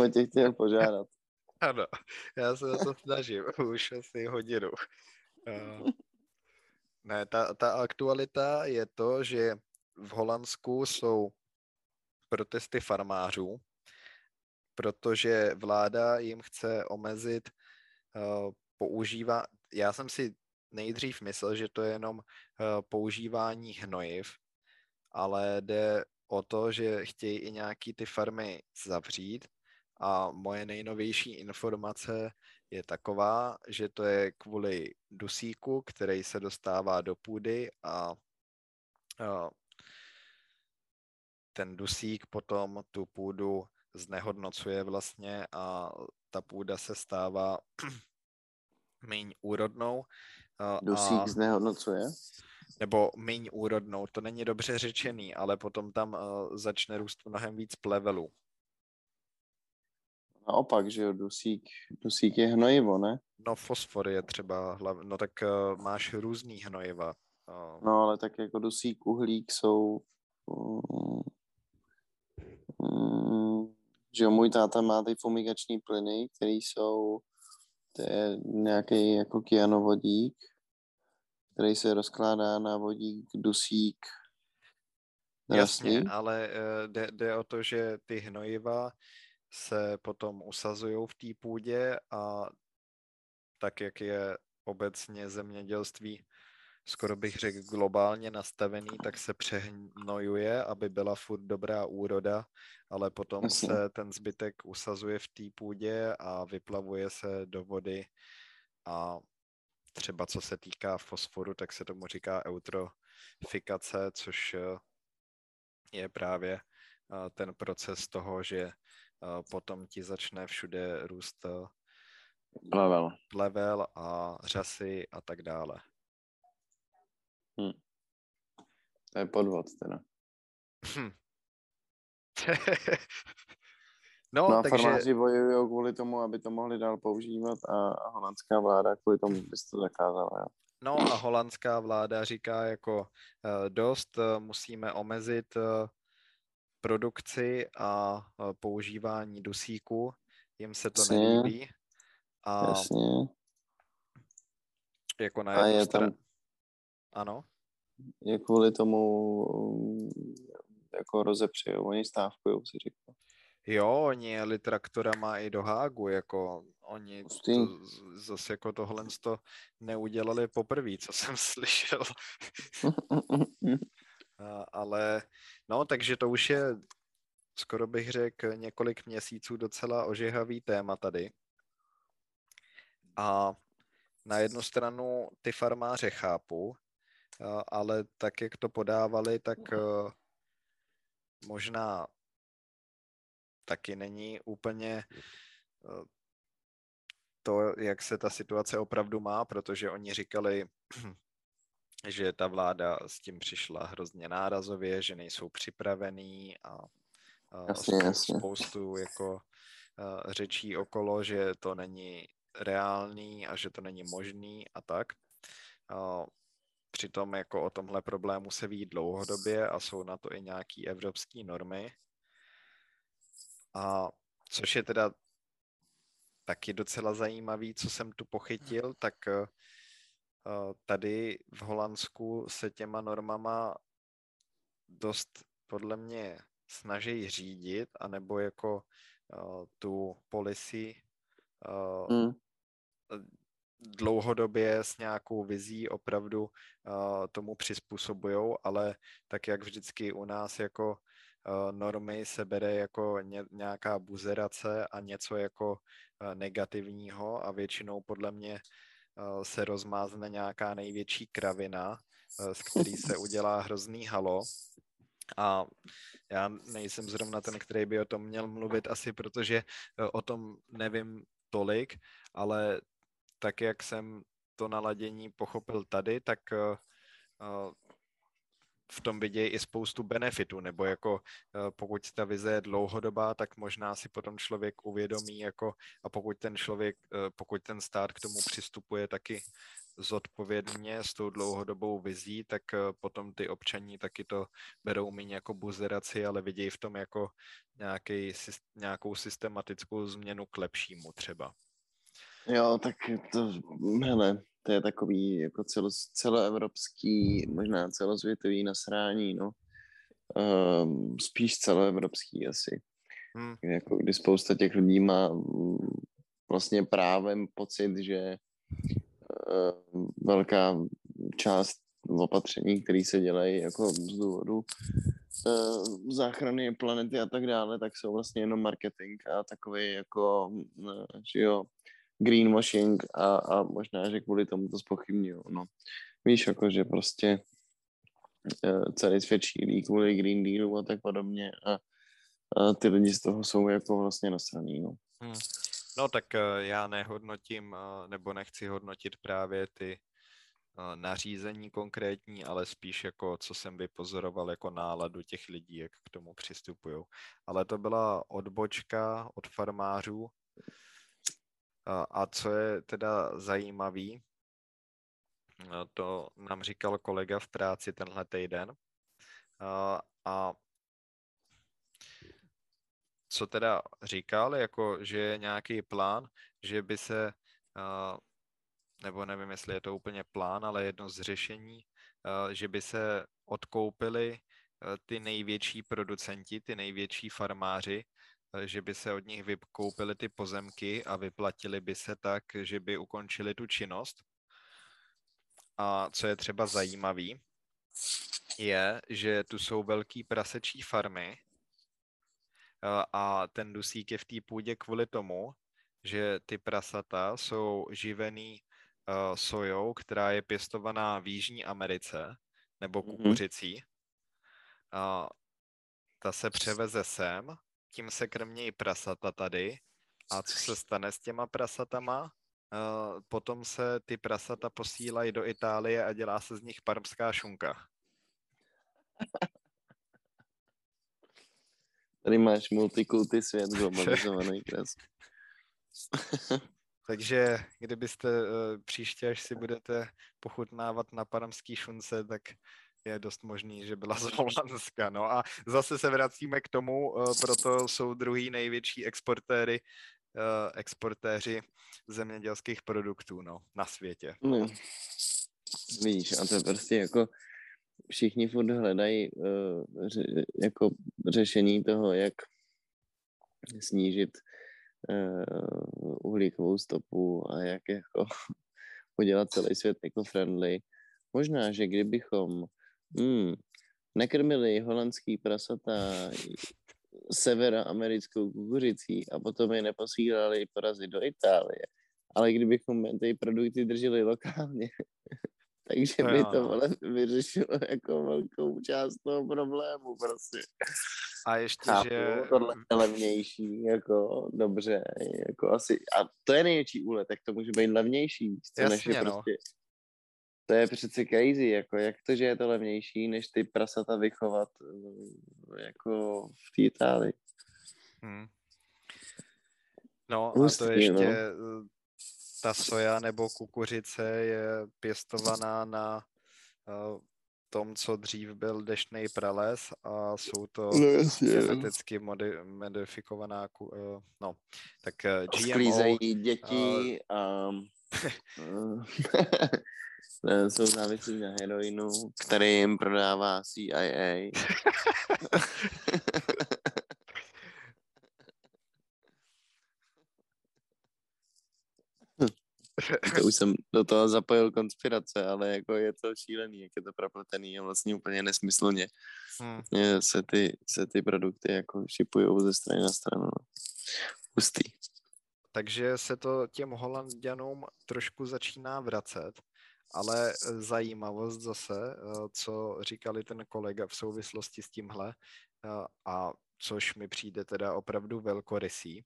tě chtěl požádat. Ano, já se to snažím, už asi hodinu. Uh, ne, ta, ta aktualita je to, že v Holandsku jsou protesty farmářů, protože vláda jim chce omezit uh, používá. Já jsem si nejdřív myslel, že to je jenom uh, používání hnojiv, ale jde o to, že chtějí i nějaký ty farmy zavřít a moje nejnovější informace je taková, že to je kvůli dusíku, který se dostává do půdy a, a ten dusík potom tu půdu znehodnocuje vlastně a ta půda se stává méně úrodnou. Dusík a, znehodnocuje? nebo méně úrodnou. To není dobře řečený, ale potom tam uh, začne růst mnohem víc plevelů. Naopak, že jo, dusík, dusík je hnojivo, ne? No fosfor je třeba, hlav... no tak uh, máš různý hnojiva. Uh... No ale tak jako dusík, uhlík jsou, um, um, že jo, můj táta má ty fumigační plyny, které jsou, to je nějaký jako kyanovodík, který se rozkládá na vodík, dusík, Jasně, ale uh, jde, jde o to, že ty hnojiva se potom usazují v té půdě a tak, jak je obecně zemědělství skoro bych řekl globálně nastavený, tak se přehnojuje, aby byla furt dobrá úroda, ale potom Jasně. se ten zbytek usazuje v té půdě a vyplavuje se do vody a třeba co se týká fosforu, tak se tomu říká eutrofikace, což eh, je právě eh, ten proces toho, že potom ti začne všude růst plevel, plevel a řasy a tak dále. Hm. To je podvod teda. Hm. no, no takže... farmáři bojují kvůli tomu, aby to mohli dál používat a, a holandská vláda kvůli tomu by to zakázala. Jo. No a holandská vláda říká jako uh, dost, uh, musíme omezit uh, produkci a používání dusíku. Jim se to Jasně. nelíbí. A Jasně. jako na jednu je tam... Ano? Je kvůli tomu jako rozepřejou, oni stávkují, si říkal. Jo, oni jeli traktorama i do Hágu, jako oni to, zase jako tohle to neudělali poprvé, co jsem slyšel. ale no, takže to už je skoro bych řekl několik měsíců docela ožehavý téma tady. A na jednu stranu ty farmáře chápu, ale tak, jak to podávali, tak možná taky není úplně to, jak se ta situace opravdu má, protože oni říkali, že ta vláda s tím přišla hrozně nárazově, že nejsou připravený a jasně, jasně. spoustu jako řečí okolo, že to není reálný a že to není možný a tak. Přitom jako o tomhle problému se ví dlouhodobě a jsou na to i nějaké evropské normy. A což je teda taky docela zajímavý, co jsem tu pochytil, tak tady v Holandsku se těma normama dost podle mě snaží řídit, anebo jako uh, tu policy mm. Dlouhodobě s nějakou vizí opravdu uh, tomu přizpůsobují, ale tak jak vždycky u nás jako uh, normy se bere jako ně, nějaká buzerace a něco jako uh, negativního a většinou podle mě uh, se rozmázne nějaká největší kravina, uh, z který se udělá hrozný halo. A já nejsem zrovna ten, který by o tom měl mluvit asi, protože o tom nevím tolik, ale tak, jak jsem to naladění pochopil tady, tak eh, eh, v tom vidějí i spoustu benefitů, nebo jako pokud ta vize je dlouhodobá, tak možná si potom člověk uvědomí, jako a pokud ten člověk, pokud ten stát k tomu přistupuje taky zodpovědně s tou dlouhodobou vizí, tak eh, potom ty občaní taky to berou méně jako buzeraci, ale vidějí v tom jako nějaký, nějakou systematickou změnu k lepšímu třeba. Jo, tak to, hele, to je takový jako celo, celoevropský, možná celosvětový nasrání, no. Um, spíš celoevropský asi. Hmm. Jako, kdy spousta těch lidí má mm, vlastně právem pocit, že Eh, velká část opatření, které se dělají jako z důvodu uh, záchrany planety a tak dále, tak jsou vlastně jenom marketing a takový jako, uh, že jo, greenwashing a, a možná, že kvůli tomu to spochybňují, no. Víš, jako, že prostě uh, celý svět šílí kvůli Green Dealu a tak podobně a, a ty lidi z toho jsou jako vlastně nasraný, no. Hmm. No tak já nehodnotím, nebo nechci hodnotit právě ty nařízení konkrétní, ale spíš jako, co jsem vypozoroval jako náladu těch lidí, jak k tomu přistupují. Ale to byla odbočka od farmářů. A co je teda zajímavý, to nám říkal kolega v práci tenhle týden. A co teda říkal, jako že je nějaký plán, že by se nebo nevím, jestli je to úplně plán, ale jedno z řešení, že by se odkoupili ty největší producenti, ty největší farmáři, že by se od nich vykoupili ty pozemky a vyplatili by se tak, že by ukončili tu činnost. A co je třeba zajímavý, je, že tu jsou velký prasečí farmy a ten dusík je v té půdě kvůli tomu, že ty prasata jsou živený sojou, která je pěstovaná v Jižní Americe, nebo mhm. kukuřicí. Uh, ta se převeze sem, tím se krmějí prasata tady. A co se stane s těma prasatama? Uh, potom se ty prasata posílají do Itálie a dělá se z nich parmská šunka. Tady máš multikulty svět globalizovaný kres. Takže kdybyste uh, příště, až si budete pochutnávat na paramský šunce, tak je dost možný, že byla z Holandska. No a zase se vracíme k tomu, uh, proto jsou druhý největší exportéry, uh, exportéři zemědělských produktů no, na světě. No. Vidíš, a to prostě jako všichni furt hledají uh, ře, jako řešení toho, jak snížit uh, uhlíkovou stopu a jak jako udělat celý svět eco-friendly. Možná, že kdybychom hmm, nekrmili holandský prasata severamerickou kukuřicí a potom je neposílali porazit do Itálie, ale kdybychom ty produkty drželi lokálně, takže by to vole vyřešilo jako velkou část toho problému prostě. A ještě, Chápu, že... tohle je levnější, jako dobře, jako asi, a to je největší úlet, tak to může být levnější, Jasně, než je no. prostě, to je přece crazy, jako jak to, že je to levnější, než ty prasata vychovat jako v té Itálii. Hmm. No a to ještě, no ta soja nebo kukuřice je pěstovaná na uh, tom, co dřív byl deštný prales a jsou to no, jasně, geneticky modi- modifikovaná, uh, no, tak uh, GMO. Sklízejí děti a uh, jsou závislí na heroinu, který jim prodává CIA. to už jsem do toho zapojil konspirace, ale jako je to šílený, jak je to propletený a vlastně úplně nesmyslně hmm. se, ty, se ty produkty jako šipují ze strany na stranu. No. Hustý. Takže se to těm holanděnům trošku začíná vracet, ale zajímavost zase, eh, co říkali ten kolega v souvislosti s tímhle, eh, a což mi přijde teda opravdu velkorysý,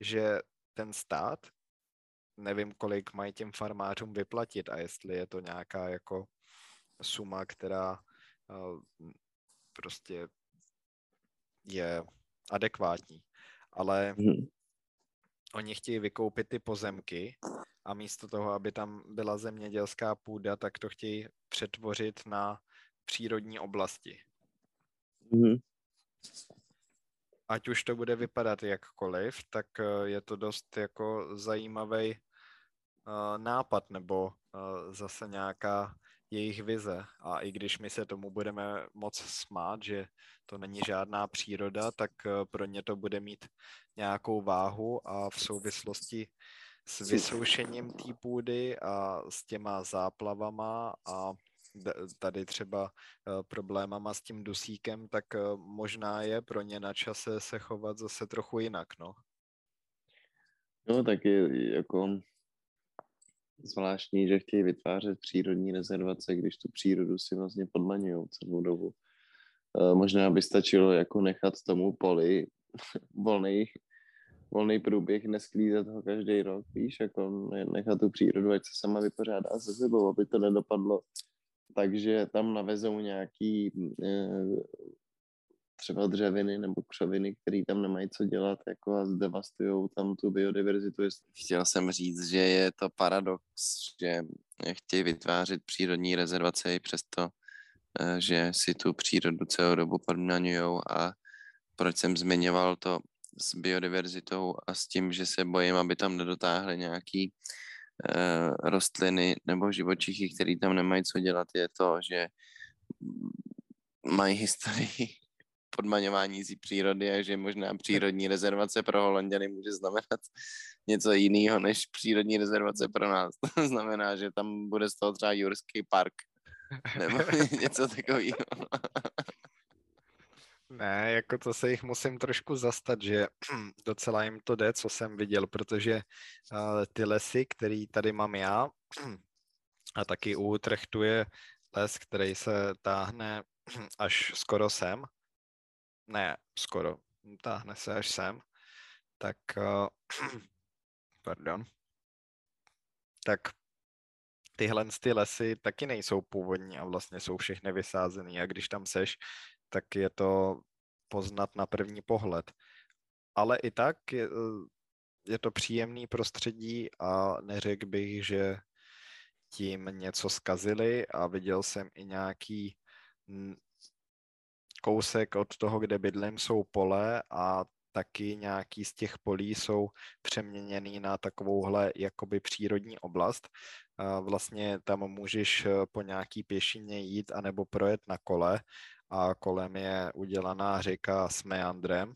že ten stát nevím, kolik mají těm farmářům vyplatit a jestli je to nějaká jako suma, která prostě je adekvátní. Ale hmm. Oni chtějí vykoupit ty pozemky a místo toho, aby tam byla zemědělská půda, tak to chtějí přetvořit na přírodní oblasti. Hmm. Ať už to bude vypadat jakkoliv, tak eh, je to dost jako zajímavý uh, nápad nebo uh, zase nějaká jejich vize. A i když my se tomu budeme moc smát, že to není žádná příroda, tak uh, pro ně to bude mít nějakou váhu a v souvislosti s vysoušením té půdy a s těma záplavama a tady třeba problémama s tím dusíkem, tak možná je pro ně na čase se chovat zase trochu jinak, no. No, tak je jako zvláštní, že chtějí vytvářet přírodní rezervace, když tu přírodu si vlastně podmaňují celou dobu. E, možná by stačilo jako nechat tomu poli volný volný průběh, nesklízet ho každý rok, víš, jako nechat tu přírodu, ať se sama vypořádá se sebou, aby to nedopadlo. Takže tam navezou nějaký eh, třeba dřeviny nebo křoviny, které tam nemají co dělat jako a zdevastují tam tu biodiverzitu. Chtěl jsem říct, že je to paradox, že chtějí vytvářet přírodní rezervace i přesto, eh, že si tu přírodu celou dobu podmaňují a proč jsem zmiňoval to s biodiverzitou a s tím, že se bojím, aby tam nedotáhly nějaký uh, rostliny nebo živočichy, které tam nemají co dělat, je to, že mají historii podmaňování z přírody a že možná přírodní rezervace pro Holanděny může znamenat něco jiného než přírodní rezervace pro nás. To znamená, že tam bude z toho třeba Jurský park nebo něco takového. Ne, jako to se jich musím trošku zastat, že docela jim to jde, co jsem viděl, protože uh, ty lesy, který tady mám já, a taky u Utrechtu je les, který se táhne až skoro sem, ne, skoro, táhne se až sem, tak, uh, pardon, tak tyhle ty lesy taky nejsou původní a vlastně jsou všechny vysázený. A když tam seš, tak je to poznat na první pohled. Ale i tak je, je to příjemný prostředí a neřekl bych, že tím něco skazili a viděl jsem i nějaký kousek od toho, kde bydlím, jsou pole a taky nějaký z těch polí jsou přeměněný na takovouhle jakoby přírodní oblast. Vlastně tam můžeš po nějaký pěšině jít anebo projet na kole a kolem je udělaná řeka s meandrem.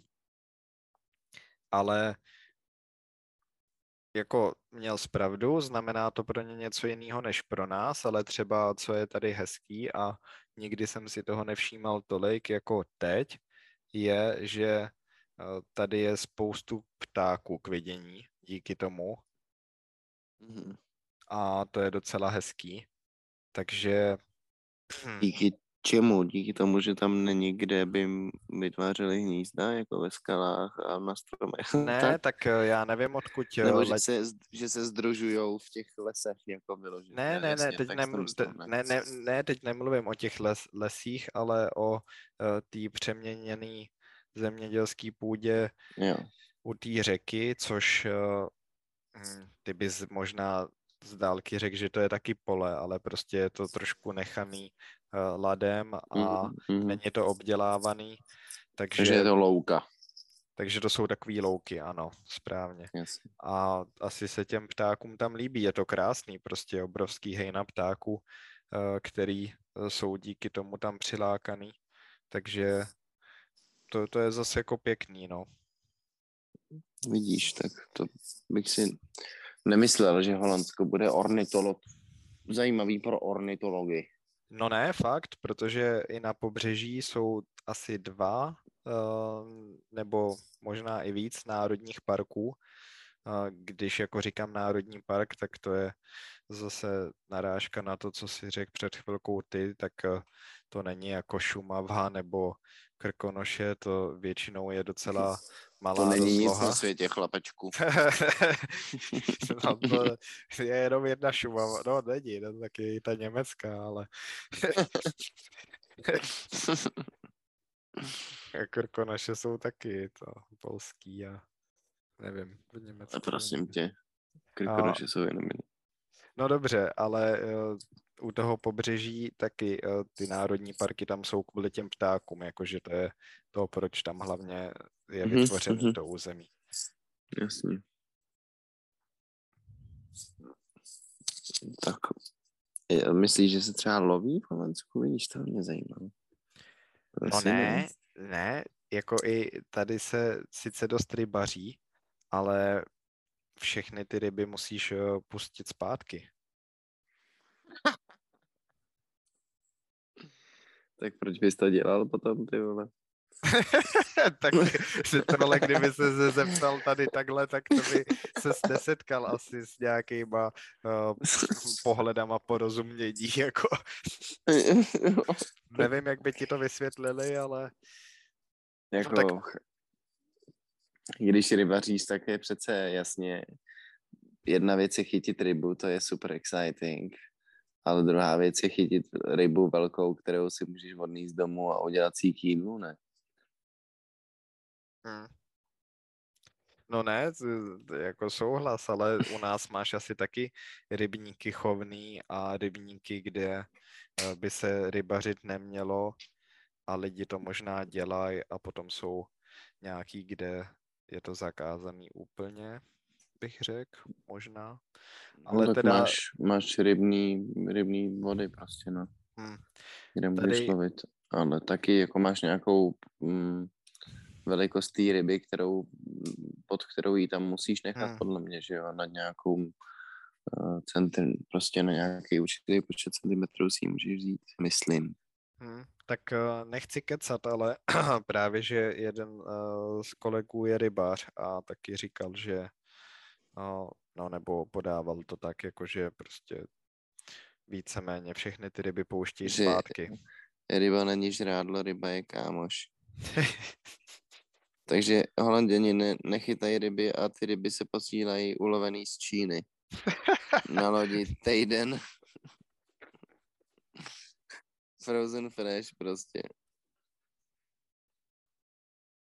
Ale jako měl zpravdu, znamená to pro ně něco jiného než pro nás, ale třeba co je tady hezký a nikdy jsem si toho nevšímal tolik jako teď, je, že eh, tady je spoustu ptáků k vidění díky tomu. Mm-hmm. A to je docela hezký. Takže... Díky čemu? Díky tomu, že tam není kde by vytvářeli hnízda, jako ve skalách a na stromech. Ne, tak, tak eh, já nevím, odkud... Eh, Nebo že, se, že se združujou v těch lesech, jako vyloženě. Ne, ne, ne, teď nemlu, ne, ne, ne, teď nemluvím o těch les, lesích, ale o uh, té přeměněné zemědělské půdě jo. u té řeky, což uh, ty bys možná z dálky řekl, že to je taky pole, ale prostě je to trošku nechaný ladem a mm-hmm. není to obdělávaný. Takže, takže je to louka. Takže to jsou takový louky, ano, správně. Yes. A asi se těm ptákům tam líbí, je to krásný, prostě obrovský hejna ptáků, uh, který eh, jsou díky tomu tam přilákaný. Takže to, to je zase jako pěkný, no. Vidíš, tak to bych si nemyslel, že Holandsko bude ornitolog, zajímavý pro ornitology. No ne, fakt, protože i na pobřeží jsou asi dva uh, nebo možná i víc národních parků. Když jako říkám národní park, tak to je zase narážka na to, co si řekl před chvilkou ty, tak uh, to není jako Šumava nebo Krkonoše, to většinou je docela malá To není rozloha. nic na světě, chlapečku. no to je jenom jedna Šumava, no není, no, taky i ta německá, ale Krkonoše jsou taky to polský a nevím, v Německu. A prosím tě, Krkonoše a... jsou jenom jiný. No dobře, ale uh, u toho pobřeží taky uh, ty národní parky tam jsou kvůli těm ptákům, jakože to je to, proč tam hlavně je mm-hmm. vytvořené to území. Jasně. Tak myslíš, že se třeba loví v Holandsku? Vidíš, to mě zajímá. No ne, ne, jako i tady se sice dost rybaří, ale všechny ty ryby musíš uh, pustit zpátky. tak proč bys to dělal potom, ty vole? tak tohle, kdyby se zeptal tady takhle, tak to by se nesetkal asi s nějakýma uh, pohledama porozumění, jako. Nevím, jak by ti to vysvětlili, ale... Jako, no, tak... Když rybaříš, tak je přece jasně jedna věc je chytit rybu, to je super exciting, ale druhá věc je chytit rybu velkou, kterou si můžeš odníst domů a udělat si jídlu, ne? Hmm. No ne, jako souhlas, ale u nás máš asi taky rybníky chovný a rybníky, kde eh, by se rybařit nemělo a lidi to možná dělají a potom jsou nějaký, kde je to zakázaný úplně, bych řekl, možná. No ale no, teda... máš, máš rybný, rybný vody prostě, no. Hmm. Kde můžeš Tady... lovit. Ale taky jako máš nějakou mm, velikost té ryby, kterou, pod kterou ji tam musíš nechat, hmm. podle mě, že jo, nad nějakou uh, centr, prostě na nějaký určitý počet centimetrů si ji můžeš vzít, myslím. Hmm, tak uh, nechci kecat, ale právě, že jeden uh, z kolegů je rybář a taky říkal, že uh, no nebo podával to tak, jako že prostě víceméně všechny ty ryby pouští že zpátky. Ryba není žrádlo, ryba je kámoš. Takže holanděni ne, nechytají ryby a ty ryby se posílají ulovený z Číny. Na lodi týden. Frozen fresh prostě.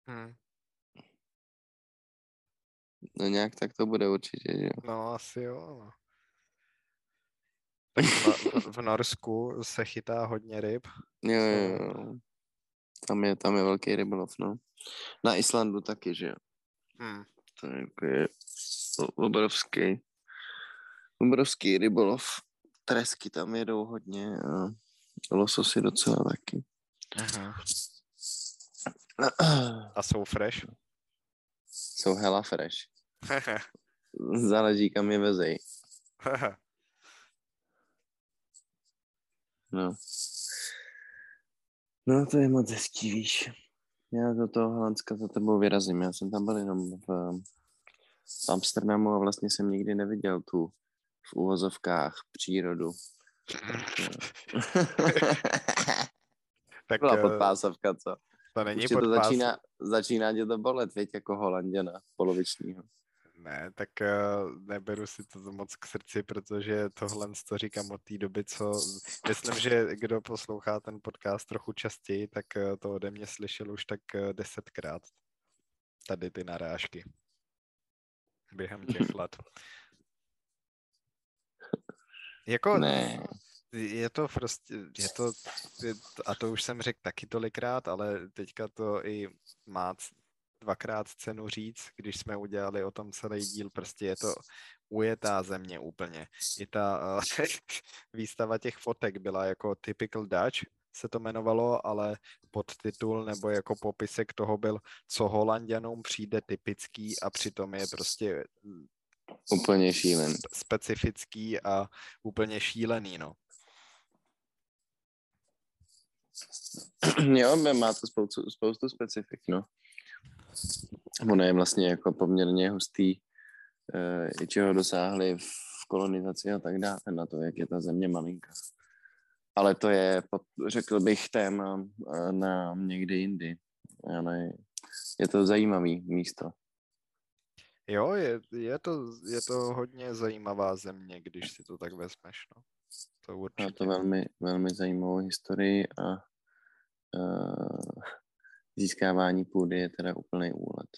Hmm. No nějak tak to bude určitě, že jo? No asi jo, no. Tak v, v Norsku se chytá hodně ryb. Jo, jo, jo. Tam je, tam je velký rybolov, no. Na Islandu taky, že jo. Hmm. To je, jako je obrovský, obrovský rybolov. Tresky tam jedou hodně a lososy docela taky. Aha. A jsou fresh? Jsou hella fresh. Záleží, kam je vezej. no. No to je moc hezký, víš. Já do toho Holandska za tebou vyrazím. Já jsem tam byl jenom v, v Amsterdamu a vlastně jsem nikdy neviděl tu v uvozovkách přírodu. tak Byla eh, podpásovka, co? To není podpás... to začíná, začíná tě to bolet, věď, jako Holanděna polovičního. Ne, tak uh, neberu si to moc k srdci, protože tohle to říkám od té doby, co myslím, že kdo poslouchá ten podcast trochu častěji, tak uh, to ode mě slyšel už tak desetkrát. Tady ty narážky. Během těch let. Jako, ne. Je to prostě, je to, je, a to už jsem řekl taky tolikrát, ale teďka to i má dvakrát cenu říct, když jsme udělali o tom celý díl, prostě je to ujetá země úplně. I ta uh, výstava těch fotek byla jako typical Dutch, se to jmenovalo, ale podtitul nebo jako popisek toho byl, co Holandianům přijde typický a přitom je prostě úplně šílený. Specifický a úplně šílený, no. Jo, má to spoustu, spoustu specifik, no. Ono je vlastně jako poměrně hustý, e, čeho dosáhli v kolonizaci a tak dále, na to, jak je ta země malinká. Ale to je, řekl bych, téma eh, na někdy jindy. Ale je to zajímavý místo. Jo, je, je, to, je to hodně zajímavá země, když si to tak vezmeš. No. To určitě. Má to velmi, velmi zajímavou historii a uh, získávání půdy je teda úplný úlet.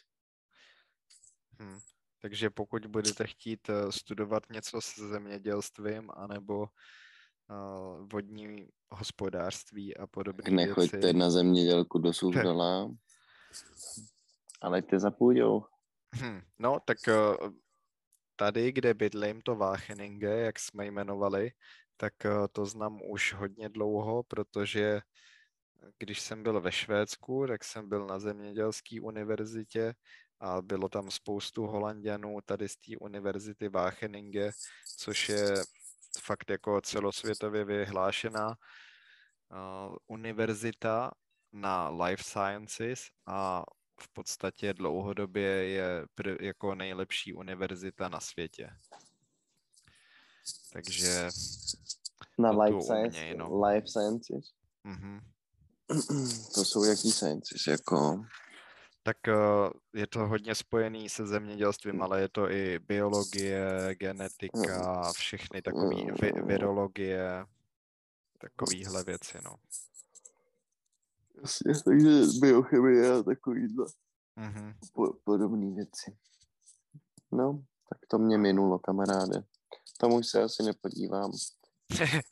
Hmm. Takže pokud budete chtít eh, studovat něco s zemědělstvím anebo uh, vodní hospodářství a podobně. Tak nechoďte věci. na zemědělku do Suždola, ale jste za půdou. Hmm. No, tak uh, tady, kde bydlím, to Vácheninge, jak jsme jmenovali, tak uh, to znám už hodně dlouho, protože když jsem byl ve Švédsku, tak jsem byl na zemědělské univerzitě a bylo tam spoustu Holandianů tady z té univerzity Wageningen, což je fakt jako celosvětově vyhlášená uh, univerzita na life sciences a v podstatě dlouhodobě je pr- jako nejlepší univerzita na světě. Takže na life, science, no. life sciences? Mm-hmm. To jsou jaký sciences, jako... Tak uh, je to hodně spojený se zemědělstvím, ale je to i biologie, genetika, všechny takové vi- virologie, takovýhle věci, no. Jasně, takže biochemie a takovýhle Mhm. po, podobné věci. No, tak to mě minulo, kamaráde. Tam už se asi nepodívám.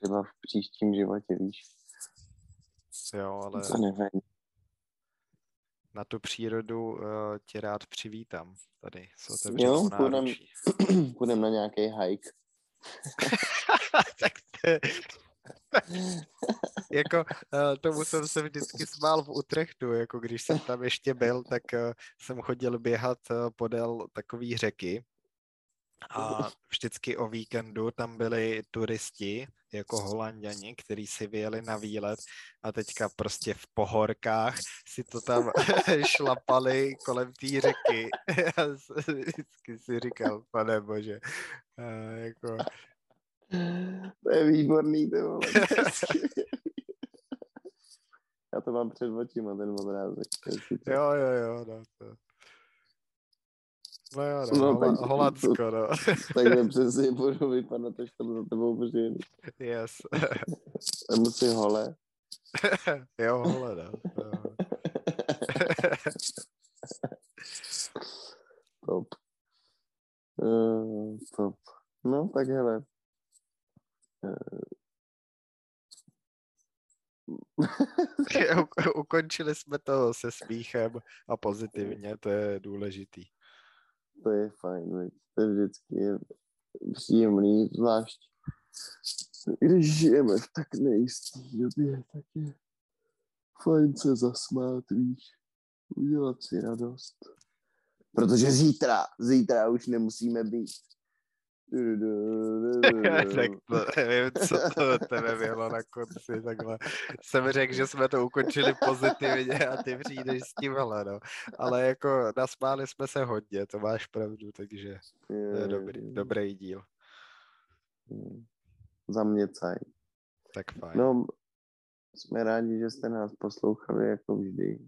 Třeba v příštím životě, víš. jo, ale To nevím. na tu přírodu uh, tě rád přivítám tady otevřenou Jo, půjdem-. Půjdeme na nějaký hike. tak to je... jako uh, tomu jsem se vždycky smál v Utrechtu, jako když jsem tam ještě byl, tak uh, jsem chodil běhat uh, podél takové řeky. A vždycky o víkendu tam byli turisti, jako holanděni, kteří si vyjeli na výlet a teďka prostě v pohorkách si to tam šlapali kolem té řeky. Já vždycky si říkal, pane bože, jako, To je výborný, ty vole. Já to mám před očima, ten obrázek. to jo, jo, jo, no to. No jo, no, No, tak- Holandsko, no. Takže přesně budu vypadat, až tam za tebou přijedu. Yes. A musí hole. jo, hole, no. jo. Top. Uh, top. No, tak hele. U- Ukončili jsme to se smíchem a pozitivně, to je důležitý. to je fajn, to je vždycky je příjemný, zvlášť když žijeme v tak nejistý době, tak je fajn se zasmát, víš, udělat si radost. Protože zítra, zítra už nemusíme být. tak to nevím, co to tebe bylo na konci, takhle. Jsem řekl, že jsme to ukončili pozitivně a ty přijdeš s tím, no. Ale jako nasmáli jsme se hodně, to máš pravdu, takže to je dobrý, dobrý díl. Za mě caj. Tak fajn. No, jsme rádi, že jste nás poslouchali jako vždy.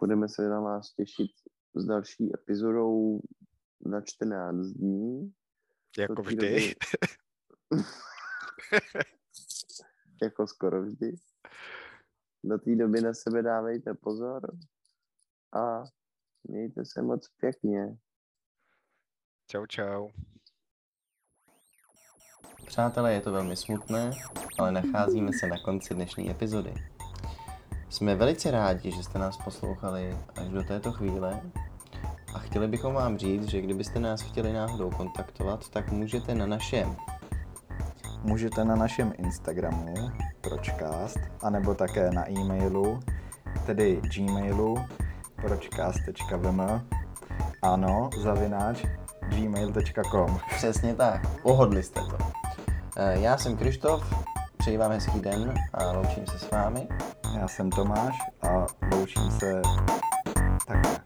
Budeme se na vás těšit s další epizodou na 14 dní. Jako vždy. doby- jako skoro vždy. Do té doby na sebe dávejte pozor a mějte se moc pěkně. Čau, čau. Přátelé, je to velmi smutné, ale nacházíme se na konci dnešní epizody. Jsme velice rádi, že jste nás poslouchali až do této chvíle a chtěli bychom vám říct, že kdybyste nás chtěli náhodou kontaktovat, tak můžete na našem Můžete na našem Instagramu pročcast, anebo také na e-mailu, tedy gmailu pročcast.vm ano, zavináč gmail.com Přesně tak, pohodli jste to. Eh, Já jsem Krištof, přeji vám hezký den a loučím se s vámi. Já jsem Tomáš a loučím se takhle.